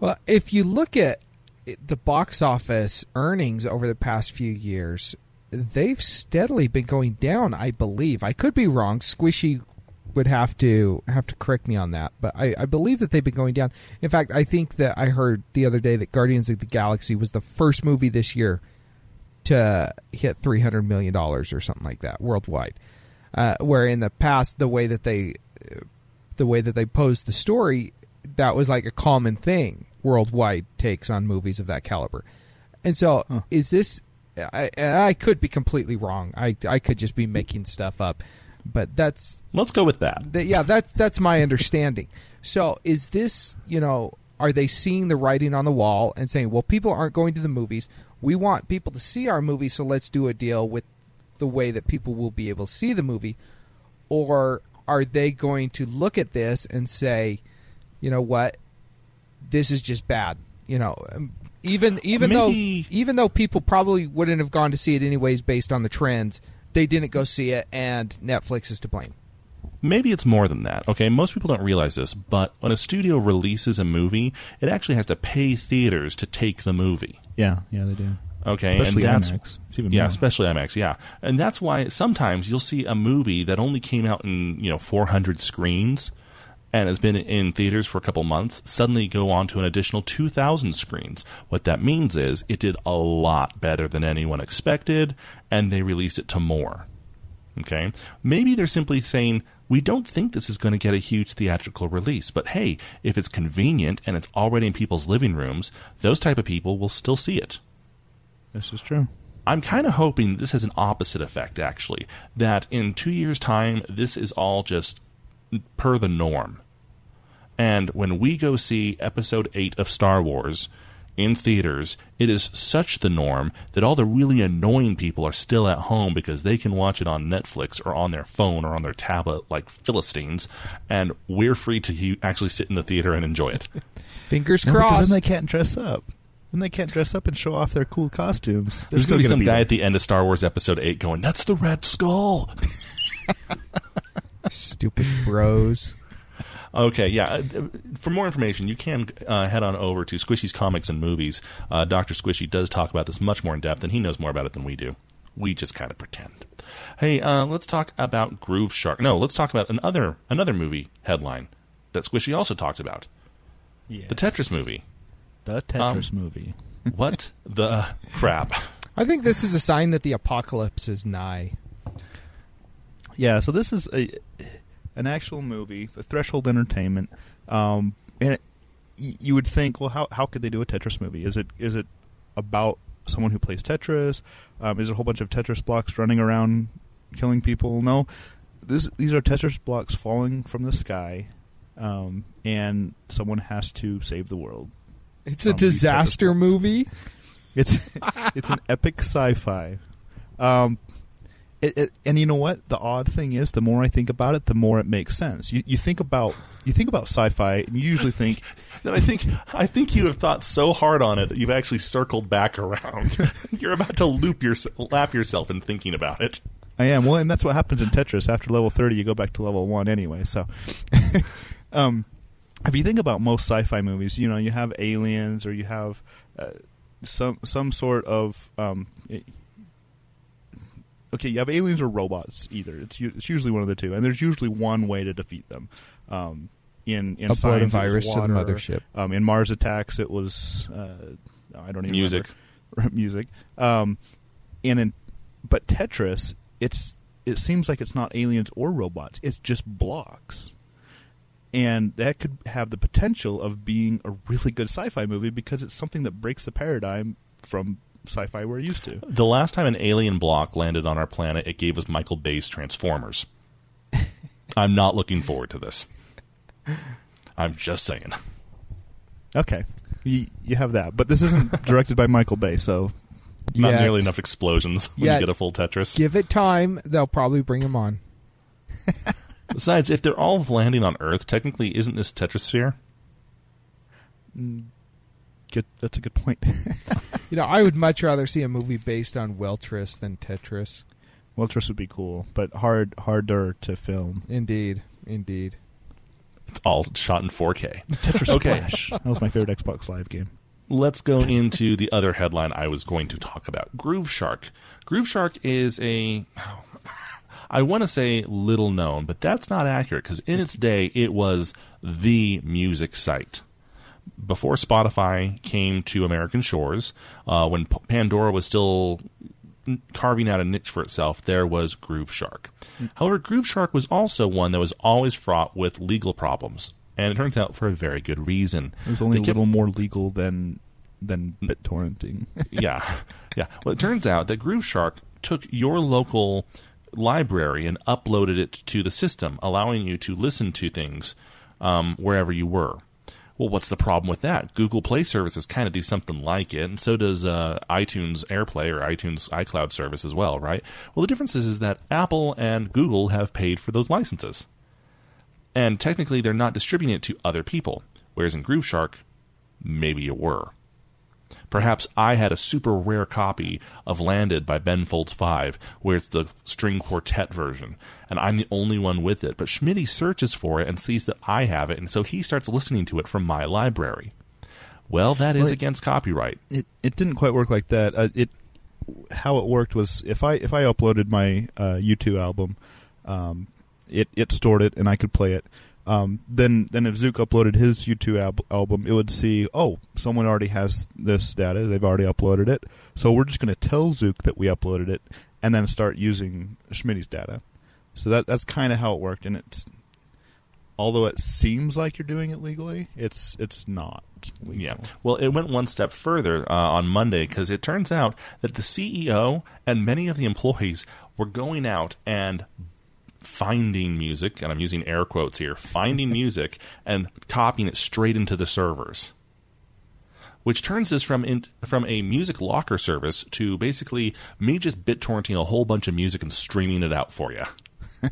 Well, if you look at the box office earnings over the past few years, they've steadily been going down. I believe I could be wrong. Squishy would have to have to correct me on that, but I, I believe that they've been going down. In fact, I think that I heard the other day that Guardians of the Galaxy was the first movie this year to hit three hundred million dollars or something like that worldwide. Uh, where in the past, the way that they the way that they posed the story, that was like a common thing worldwide takes on movies of that caliber. And so, is this? I, and I could be completely wrong. I I could just be making stuff up, but that's Let's go with that. that, yeah, that's that's my understanding. So, is this you know? Are they seeing the writing on the wall and saying, "Well, people aren't going to the movies. We want people to see our movie, so let's do a deal with the way that people will be able to see the movie," or are they going to look at this and say, "You know what? This is just bad." You know, um, even even Maybe- though even though people probably wouldn't have gone to see it anyways based on the trends, they didn't go see it, and Netflix is to blame. Maybe it's more than that. Okay, most people don't realize this, but when a studio releases a movie, it actually has to pay theaters to take the movie. Yeah, yeah, they do. Okay, Especially and that's IMAX. It's even yeah, more. especially IMAX. Yeah, and that's why sometimes you'll see a movie that only came out in you know 400 screens and has been in theaters for a couple months suddenly go on to an additional 2,000 screens. What that means is it did a lot better than anyone expected, and they released it to more. Okay, maybe they're simply saying. We don't think this is going to get a huge theatrical release, but hey, if it's convenient and it's already in people's living rooms, those type of people will still see it. This is true. I'm kind of hoping this has an opposite effect, actually. That in two years' time, this is all just per the norm. And when we go see episode 8 of Star Wars in theaters, it is such the norm that all the really annoying people are still at home because they can watch it on Netflix or on their phone or on their tablet like Philistines, and we're free to u- actually sit in the theater and enjoy it. Fingers No, because crossed. then they can't dress up. Then they can't dress up and show off their cool costumes. They're There's still going to be some guy there. at the end of Star Wars Episode 8 going, That's the Red Skull! Stupid bros. Okay, yeah. uh, For more information, you can uh, head on over to Squishy's Comics and Movies. Uh, Dr. Squishy does talk about this much more in depth, and he knows more about it than we do. We just kind of pretend. Hey, uh, let's talk about Grooveshark. No, let's talk about another another movie headline that Squishy also talked about. Yes. The Tetris movie. The Tetris Um, movie. What the crap? I think this is a sign that the apocalypse is nigh. Yeah, so this is a an actual movie, the Threshold Entertainment, um, and it, you would think, well, how how could they do a Tetris movie? Is it is it about someone who plays Tetris? Um, is it a whole bunch of Tetris blocks running around killing people? No, this these are Tetris blocks falling from the sky, um, and someone has to save the world. It's a disaster movie. It's it's an epic sci-fi. Um, it, it, and you know what? The odd thing is, the more I think about it, the more it makes sense. You you think about you think about sci-fi, and you usually think, And I think I think you have thought so hard on it that you've actually circled back around. You're about to loop your lap yourself in thinking about it. I am well, and that's what happens in Tetris. After level thirty, you go back to level one anyway. So, um, if you think about most sci-fi movies, you know you have aliens or you have uh, some some sort of um, okay, you have aliens or robots. Either it's it's usually one of the two, and there's usually one way to defeat them. Um, in in Upload a science, it was virus to the mothership. Um, in Mars Attacks, it was uh, I don't even Music. remember. music. Um, and in but Tetris, it's it seems like it's not aliens or robots. It's just blocks, and that could have the potential of being a really good sci-fi movie because it's something that breaks the paradigm from sci-fi we're used to. The last time an alien block landed on our planet, it gave us Michael Bay's Transformers. I'm not looking forward to this. I'm just saying. Okay, you, you have that, but this isn't directed by Michael Bay, so Not Yet. nearly enough explosions when Yet. you get a full Tetris. Give it time; they'll probably bring him on. Besides, if they're all landing on Earth, technically, isn't this Tetrisphere? Mm, Good, that's a good point. You know, I would much rather see a movie based on Welltris than Tetris. Welltris would be cool, but hard harder to film. Indeed, indeed. It's all shot in 4K. Tetris Okay. Splash. That was my favorite Xbox Live game. Let's go into the other headline I was going to talk about Grooveshark. Groove Shark is a. I want to say little known, but that's not accurate because in its day it was the music site. Before Spotify came to American shores, uh, when P- Pandora was still carving out a niche for itself, there was Grooveshark. However, Grooveshark was also one that was always fraught with legal problems, and it turns out for a very good reason. It was only They a kept- little more legal than than BitTorrenting. yeah, yeah. Well, it turns out that Grooveshark took your local library and uploaded it to the system, allowing you to listen to things um, wherever you were. Well, what's the problem with that? Google Play services kind of do something like it, and so does uh, iTunes AirPlay or iTunes iCloud service as well, right? Well, the difference is, is that Apple and Google have paid for those licenses, and technically they're not distributing it to other people. Whereas in Grooveshark, maybe you were. Perhaps I had a super rare copy of Landed by Ben Folds 5, where it's the string quartet version, and I'm the only one with it. But Schmitty searches for it and sees that I have it, and so he starts listening to it from my library. Well, that is Well, it- against copyright. it it didn't quite work like that. Uh, it how it worked was if I if I uploaded my uh, U2 album, um, it it stored it and I could play it. Um, then then if Zook uploaded his U2 al- album, it would see oh someone already has this data. They've already uploaded it. So we're just going to tell Zook that we uploaded it and then start using Schmitty's data. So that that's kind of how it worked. And it's although it seems like you're doing it legally, it's it's not. Legal. Yeah. Well, it went one step further uh, on Monday because it turns out that the CEO and many of the employees were going out and finding music, and I'm using air quotes here, finding music and copying it straight into the servers. Which turns this from in, from a music locker service to basically me just BitTorrenting a whole bunch of music and streaming it out for you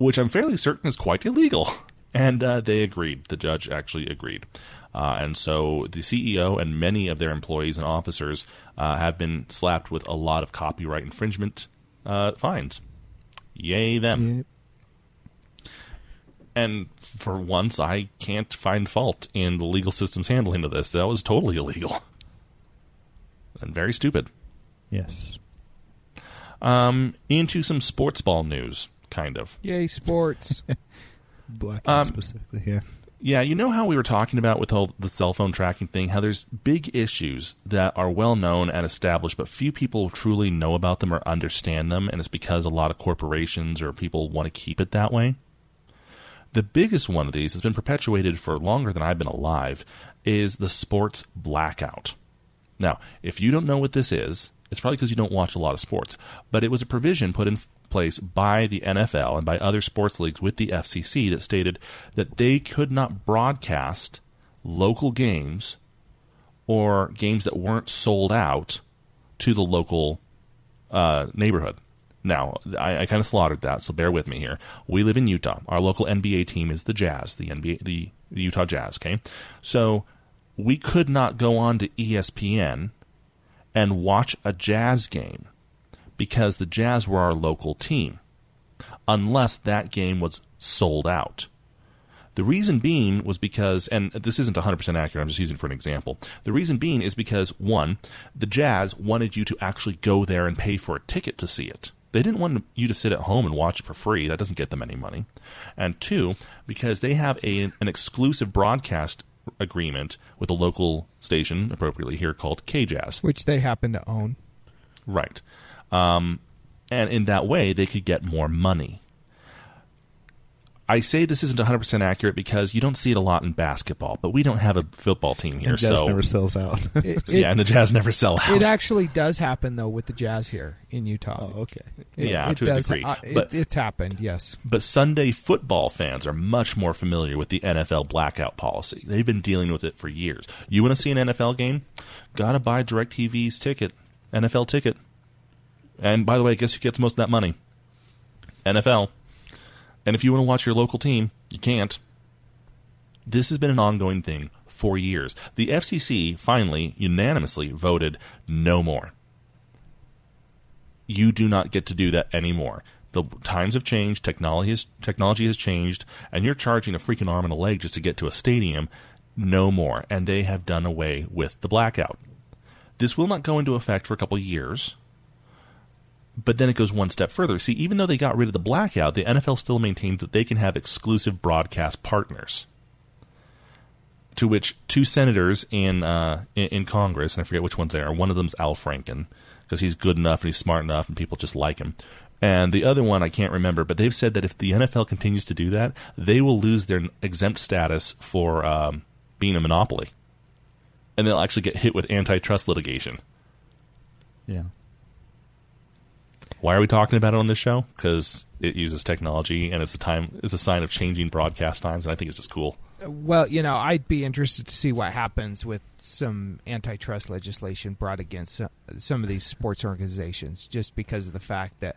which I'm fairly certain is quite illegal. And uh, they agreed. The judge actually agreed. Uh, and so the CEO and many of their employees and officers uh, have been slapped with a lot of copyright infringement uh, fines. Yay, them. And for once, I can't find fault in the legal system's handling of this. That was totally illegal and very stupid. Yes. Um, into some sports ball news, kind of. Yay, sports! Black Um, specifically, yeah. Yeah, you know how we were talking about with all the cell phone tracking thing, how there's big issues that are well known and established, but few people truly know about them or understand them, and it's because a lot of corporations or people want to keep it that way. The biggest one of these has been perpetuated for longer than I've been alive is the sports blackout. Now, if you don't know what this is, it's probably because you don't watch a lot of sports. But it was a provision put in place by the NFL and by other sports leagues with the FCC that stated that they could not broadcast local games or games that weren't sold out to the local uh, neighborhood. Now, I, I kind of slaughtered that, so bear with me here. We live in Utah. Our local NBA team is the Jazz, the NBA, the, the Utah Jazz. Okay, so we could not go on to ESPN and watch a Jazz game because the Jazz were our local team, unless that game was sold out. The reason being was because, and this isn't 100% accurate, I'm just using it for an example. The reason being is because, one, the Jazz wanted you to actually go there and pay for a ticket to see it. They didn't want you to sit at home and watch it for free. That doesn't get them any money. And two, because they have a, an exclusive broadcast agreement with a local station, appropriately here called KJazz. which they happen to own. Right. Um, and in that way, they could get more money. I say this isn't 100% accurate because you don't see it a lot in basketball, but we don't have a football team here. And Jazz so never sells out. It, yeah, and the Jazz never sell out. it actually does happen though with the Jazz here in Utah. oh, okay. It- Yeah, it to a degree. uh, it- But- it's happened. Yes. But Sunday football fans are much more familiar with the NFL blackout policy. They've been dealing with it for years. You want to see an NFL game? Gotta buy DirecTV's ticket, NFL ticket. And by the way, I guess who gets most of that money? NFL. And if you want to watch your local team, you can't. This has been an ongoing thing for years. The FCC finally, unanimously voted no more you do not get to do that anymore. The times have changed, technology has, technology has changed, and you're charging a freaking arm and a leg just to get to a stadium. No more. And they have done away with the blackout. This will not go into effect for a couple years, but then it goes one step further. See, even though they got rid of the blackout, the NFL still maintains that they can have exclusive broadcast partners. To which two senators in uh, in, in Congress, and I forget which ones they are. One of them's Al Franken because he's good enough and he's smart enough, and people just like him. And the other one I can't remember, but they've said that if the NFL continues to do that, they will lose their exempt status for um, being a monopoly, and they'll actually get hit with antitrust litigation. Yeah. Why are we talking about it on this show? Because it uses technology and it's a time it's a sign of changing broadcast times, and I think it's just cool. Well, you know, I'd be interested to see what happens with some antitrust legislation brought against some, some of these sports organizations, just because of the fact that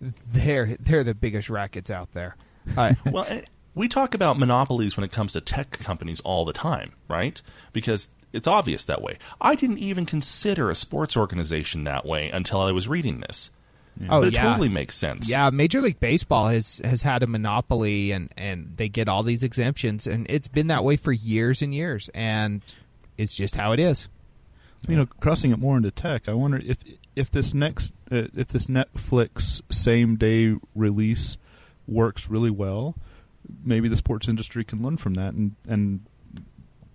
they're they're the biggest rackets out there. Uh, well, eh, we talk about monopolies when it comes to tech companies all the time, right? Because it's obvious that way. I didn't even consider a sports organization that way until I was reading this. Oh but it yeah, totally makes sense. yeah. Major League Baseball has has had a monopoly, and and they get all these exemptions, and it's been that way for years and years, and it's just how it is. You know, crossing it more into tech, I wonder if if this next uh, if this Netflix same day release works really well, maybe the sports industry can learn from that and and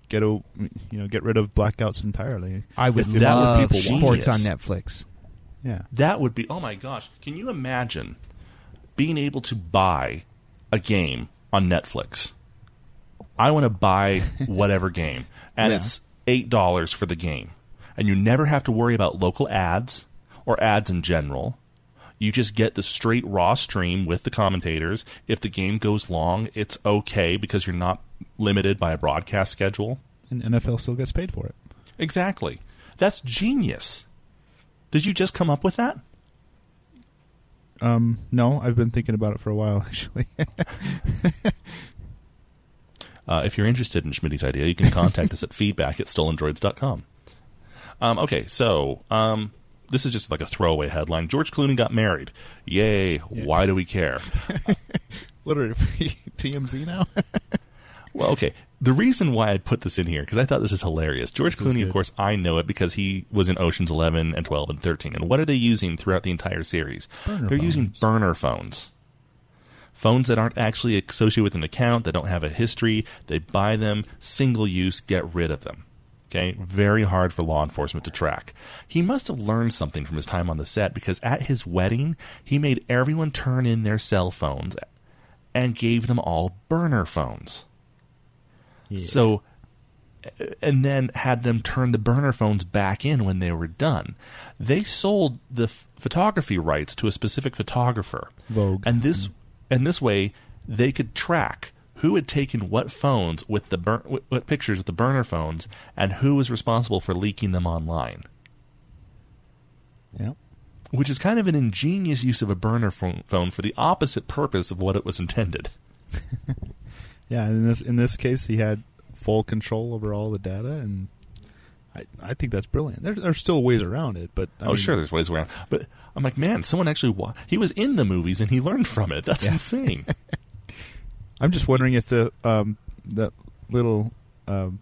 get a you know get rid of blackouts entirely. I would If- if that what love people sports on Netflix. Yeah. That would be oh my gosh. Can you imagine being able to buy a game on Netflix? I want to buy whatever game and Yeah. it's $8 for the game. And you never have to worry about local ads or ads in general. You just get the straight raw stream with the commentators. If the game goes long, it's okay because you're not limited by a broadcast schedule. And NFL still gets paid for it. Exactly. That's genius. Did you just come up with that? Um, no, I've been thinking about it for a while actually. Uh, if you're interested in Schmidt's idea, you can contact us at feedback at stolendroids.com. Um, okay, so um, this is just like a throwaway headline. George Clooney got married. Yay. Why do we care? what are we, TMZ now? Well, okay. The reason why I put this in here, because I thought this is hilarious. George This Clooney, of course, I know it because he was in Ocean's 11 and 12 and 13. And what are they using throughout the entire series? Burner They're using burner phones. Phones that aren't actually associated with an account, that don't have a history. They buy them, single use, get rid of them. Okay? Very hard for law enforcement to track. He must have learned something from his time on the set because at his wedding, he made everyone turn in their cell phones and gave them all burner phones. So, and then had them turn the burner phones back in when they were done. They sold the f- photography rights to a specific photographer, Vogue. and this mm-hmm. and this way they could track who had taken what phones with the bur- what- pictures with the burner phones, and who was responsible for leaking them online. yeah. Which is kind of an ingenious use of a burner phone phone for the opposite purpose of what it was intended. Yeah, and in this in this case, he had full control over all the data, and I I think that's brilliant. There, there's still ways around it, but I oh, mean, sure, there's ways around. But I'm like, man, someone actually wa- he was in the movies and he learned from it. That's Yeah. insane. I'm just wondering if the um that little um,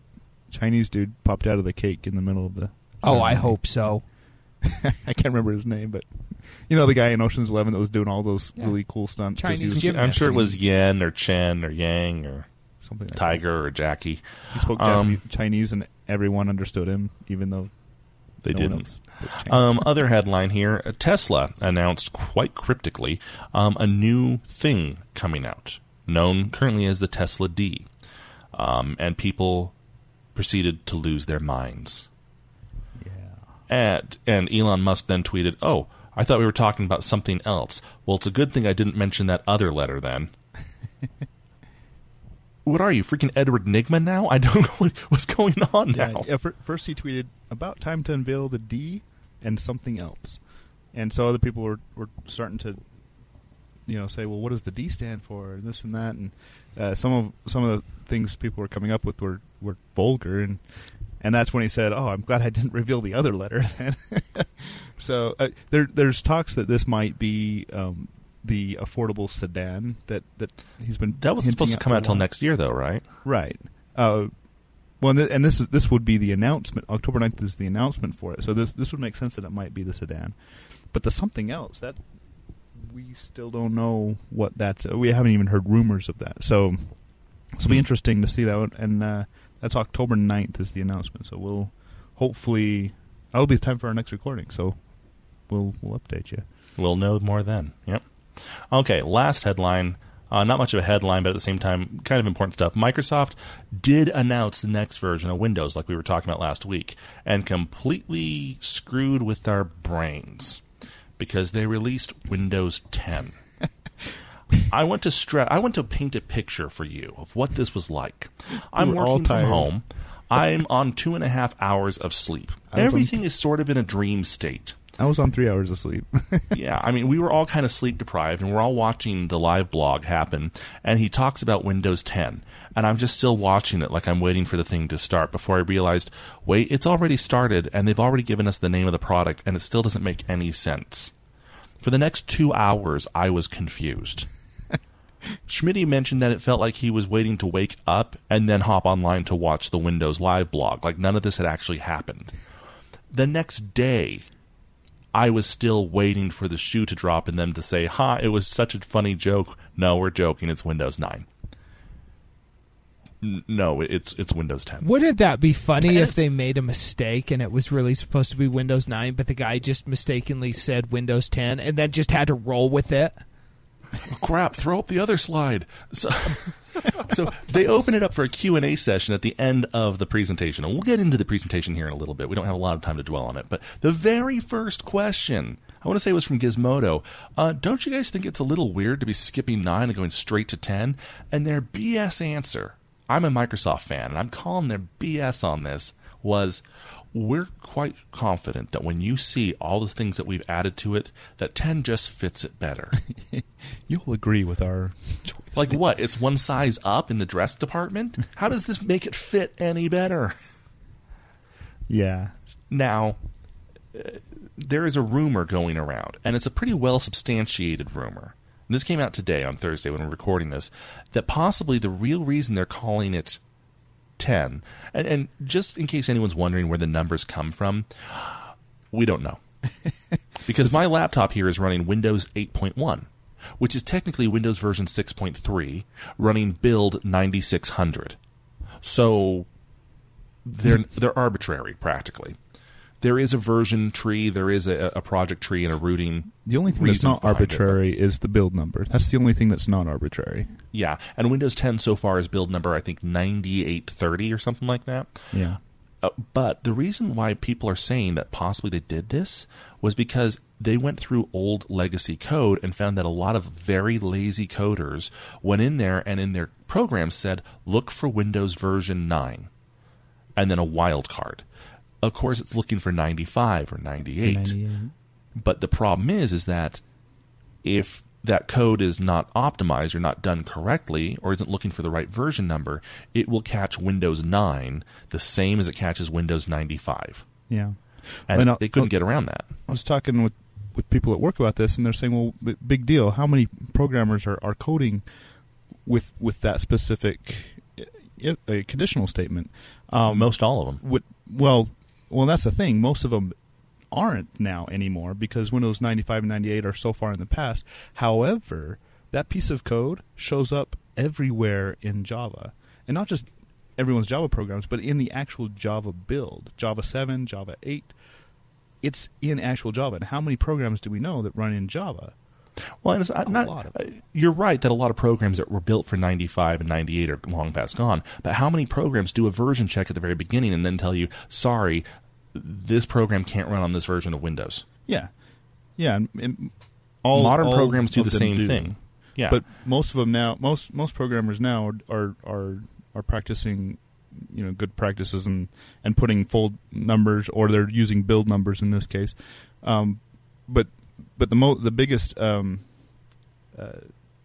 Chinese dude popped out of the cake in the middle of the. Oh, I hope so. I can't remember his name, but you know the guy in Ocean's Eleven that was doing all those Yeah. really cool stunts. Chinese was- gym- I'm sure it was Gymnast. Yen or Chen or Yang or something like Tiger or Jackie. He spoke Um, Chinese, and everyone understood him, even though They no didn't. else. Um, other headline here: Tesla announced quite cryptically um, a new thing coming out. known currently as the Tesla D. Um, and people proceeded to lose their minds. Yeah. And, and Elon Musk then tweeted, Oh, I thought we were talking about something else. Well, it's a good thing I didn't mention that other letter then. what are you, freaking Edward Nygma now? I don't know what's going on Yeah, now. yeah, fir- first he tweeted about time to unveil the D and something else, and so other people were were starting to, you know, say, well, what does the D stand for, and this and that, and uh, some of some of the things people were coming up with were were vulgar, and and that's when he said, oh, I'm glad I didn't reveal the other letter. So uh, there there's talks that this might be. Um, the affordable sedan that, that he's been That was supposed to come out till next year, though, right? Right. Uh, well, and, th- and this is, this would be the announcement. October 9th is the announcement for it. So this this would make sense that it might be the sedan. But the something else that we still don't know what that's. We haven't even heard rumors of that. So it'll be Hmm. interesting to see that. one. And uh, that's October 9th is the announcement. So we'll hopefully that'll be time for our next recording. So we'll we'll update you. We'll know more then. Yep. Okay, last headline. Uh, not much of a headline, but at the same time, kind of important stuff. Microsoft did announce the next version of Windows, like we were talking about last week, and completely screwed with our brains because they released Windows 10. I want to stre- I want to paint a picture for you of what this was like. I'm all working from home. I'm on two and a half hours of sleep. I was on- Everything is sort of in a dream state I was on three hours of sleep. yeah, I mean, we were all kind of sleep deprived, and we're all watching the live blog happen. And he talks about Windows 10, and I'm just still watching it, like I'm waiting for the thing to start. Before I realized, wait, it's already started, and they've already given us the name of the product, and it still doesn't make any sense. For the next two hours, I was confused. Schmitty mentioned that it felt like he was waiting to wake up and then hop online to watch the Windows live blog. Like none of this had actually happened. The next day, I was still waiting for the shoe to drop and them to say, "Ha, it was such a funny joke." No, we're joking. It's Windows 9. N- no, it's it's Windows 10. Wouldn't that be funny if It's- they made a mistake and it was really supposed to be Windows 9, but the guy just mistakenly said Windows 10 and then just had to roll with it? Oh, crap, throw up the other slide. So, so they open it up for a Q&A session at the end of the presentation. And we'll get into the presentation here in a little bit. We don't have a lot of time to dwell on it. But the very first question, I want to say it was from Gizmodo. Uh, don't you guys think it's a little weird to be skipping 9 and going straight to 10? And their BS answer, I'm a Microsoft fan, and I'm calling their BS on this, was we're quite confident that when you see all the things that we've added to it, that 10 just fits it better. You'll agree with our choice. Like what? It's one size up in the dress department? How does this make it fit any better? Yeah. Now, uh, there is a rumor going around, and it's a pretty well substantiated rumor. And this came out today on Thursday when we're recording this, that possibly the real reason they're calling it 10, and, and just in case anyone's wondering where the numbers come from, we don't know. because my laptop here is running Windows 8.1, which is technically Windows version 6.3, running build 9600. So they're they're arbitrary practically. There is a version tree, there is a, a project tree, and a routing. The only thing that's not behind it, arbitrary is the build number. That's the only thing that's not arbitrary. yeah, and Windows 10 so far is build number I think 9830 or something like that. Yeah. Uh, but the reason why people are saying that possibly they did this was because they went through old legacy code and found that a lot of very lazy coders went in there and in their program said, look for Windows version 9 and then a wildcard. Of course, it's looking for 95 or 98. But the problem is, is that if that code is not optimized or not done correctly or isn't looking for the right version number, it will catch Windows 9 the same as it catches Windows 95. Yeah. And And, they couldn't uh, get around that. I was talking with, with people at work about this, and they're saying, "Well, b- big deal. How many programmers are, are coding with with that specific uh, uh, conditional statement?" Um, Most all of them. would well, well, that's the thing. Most of them aren't now anymore because Windows 95 and 98 are so far in the past. However, that piece of code shows up everywhere in Java, and not just everyone's Java programs, but in the actual Java build, Java 7, Java 8. It's in actual Java. And how many programs do we know that run in Java? Well, and it's not, not lot of uh, you're right that a lot of programs that were built for 95 and 98 are long past gone. But how many programs do a version check at the very beginning and then tell you, sorry, this program can't run on this version of Windows? Yeah, yeah. And, and all Modern all programs do the same do. thing. Yeah. But most of them now, most most programmers now are are are practicing, you know, good practices and and putting full numbers, or they're using build numbers in this case. Um, but but the mo- the biggest um, uh,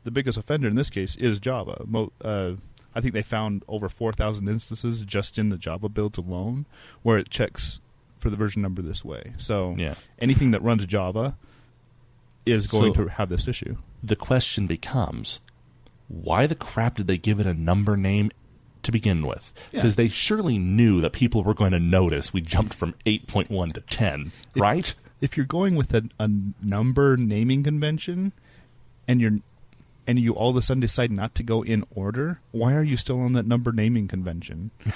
the biggest offender in this case is Java. Mo- uh, I think they found over four thousand instances just in the Java builds alone where it checks for the version number this way. So Yeah. anything that runs Java is going So- to have this issue. the question becomes why the crap did they give it a number name to begin with? Yeah. Because they surely knew that people were going to notice we jumped from 8.1 to 10, If- right? If you're going with a, a number naming convention and you're and you all of a sudden decide not to go in order, why are you still on that number naming convention?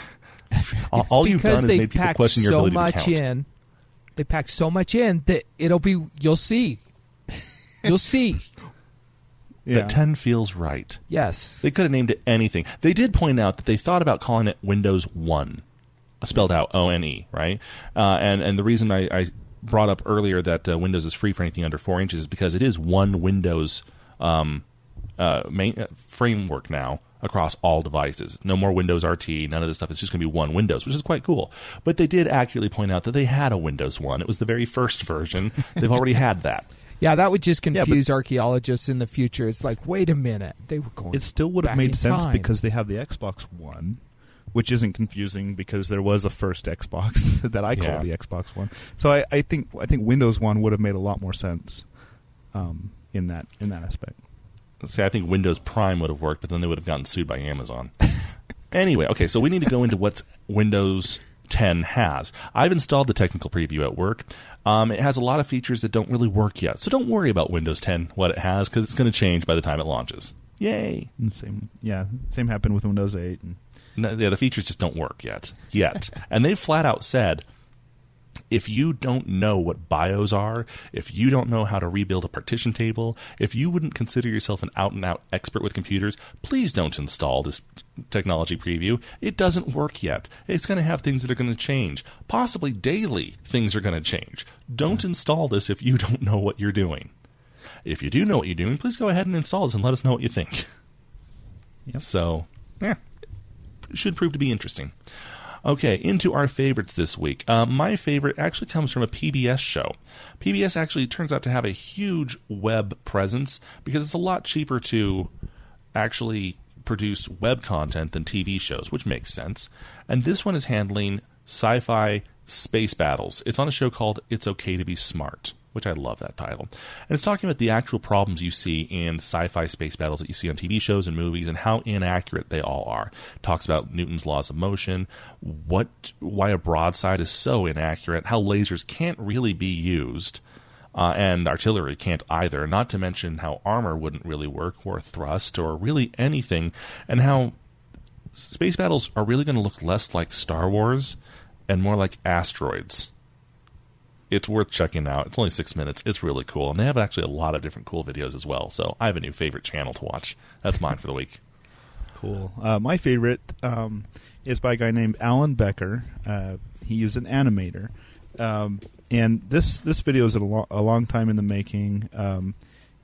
All, all you've done is made people question your so ability much to count. in. They pack so much in that it'll be. You'll see. You'll see. That 10 feels right. Yes. They could have named it anything. They did point out that they thought about calling it Windows 1, spelled out O N E, right? Uh, and, and the reason I, I brought up earlier that uh, Windows is free for anything under 4 inches is because it is one Windows um, uh, main, uh, framework now across all devices. No more Windows RT, none of this stuff. It's just going to be one Windows, which is quite cool. But they did accurately point out that they had a Windows 1. It was the very first version. They've already had that. Yeah, that would just Yeah, confuse archaeologists in the future. It's like, wait a minute, they were going. It still would have made sense time. because they have the Xbox One, which isn't confusing because there was a first Xbox that I call Yeah. the Xbox One. So I, I think I think Windows One would have made a lot more sense um, in that in that aspect. See, I think Windows Prime would have worked, but then they would have gotten sued by Amazon. anyway, okay, so we need to go into what Windows 10 has. I've installed the technical preview at work. Um, it has a lot of features that don't really work yet, so don't worry about Windows 10, what it has, because it's going to change by the time it launches. Yay! Same yeah, same happened with Windows 8 and No, yeah, the features just don't work yet. Yet. and they've flat out said if you don't know what BIOS are, if you don't know how to rebuild a partition table, if you wouldn't consider yourself an out and out expert with computers, please don't install this technology preview. It doesn't work yet. It's going to have things that are going to change. Possibly daily, things are going to change. Don't install this if you don't know what you're doing. If you do know what you're doing, please go ahead and install this and let us know what you think. Yep. So, yeah, should prove to be interesting. Okay, into our favorites this week. Uh, my favorite actually comes from a PBS show. PBS actually turns out to have a huge web presence because it's a lot cheaper to actually produce web content than TV shows, which makes sense. And this one is handling sci fi space battles. It's on a show called It's Okay to Be Smart, which I love that title. And it's talking about the actual problems you see in sci fi space battles that you see on TV shows and movies and how inaccurate they all are. talks about Newton's laws of motion, what why a broadside is so inaccurate, how lasers can't really be used. Uh, and artillery can't either, not to mention how armor wouldn't really work, or thrust, or really anything, and how space battles are really going to look less like Star Wars and more like asteroids. It's worth checking out. It's only six minutes. It's really cool. And they have actually a lot of different cool videos as well. So I have a new favorite channel to watch. That's mine for the week. Cool. Uh, my favorite um, is by a guy named Alan Becker. Uh, he is an animator, um, and this this video is a, lo- a long time in the making. Um,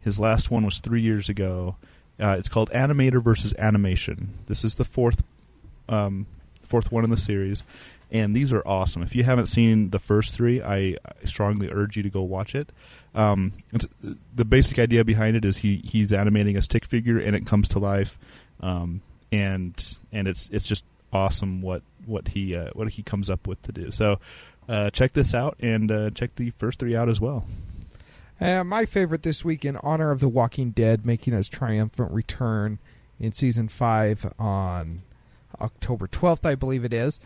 his last one was three years ago. Uh, it's called Animator versus Animation. This is the fourth um, fourth one in the series, and these are awesome. If you haven't seen the first three, I, strongly urge you to go watch it. Um, the basic idea behind it is he he's animating a stick figure, and it comes to life, um, and and it's it's just awesome what what he uh, what he comes up with to do. So uh, check this out and uh, check the first three out as well. Uh, my favorite this week, in honor of The Walking Dead making its triumphant return in season five on October 12th, I believe it is,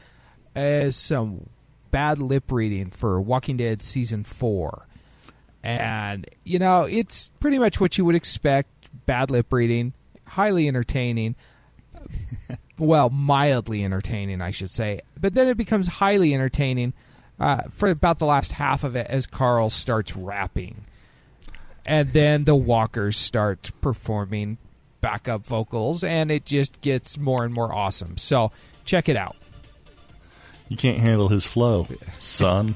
is some bad lip reading for Walking Dead season four. And, you know, it's pretty much what you would expect bad lip reading, highly entertaining. well, mildly entertaining, I should say. But then it becomes highly entertaining uh, for about the last half of it as Carl starts rapping. and then the walkers start performing backup vocals, and it just gets more and more awesome. So check it out. You can't handle his flow, son.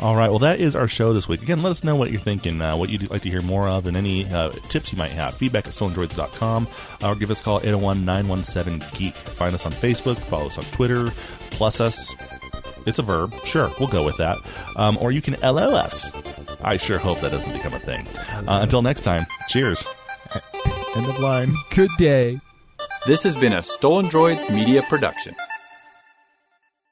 All right. Well, that is our show this week. Again, let us know what you're thinking, uh, what you'd like to hear more of, and any uh, tips you might have. Feedback at stolendroids.com or give us a call 801 917 Geek. Find us on Facebook, follow us on Twitter, plus us. It's a verb. Sure, we'll go with that. Um, or you can Ello us. I sure hope that doesn't become a thing. Uh, until next time, cheers. End of line. Good day. This has been a Stolen Droids Media production.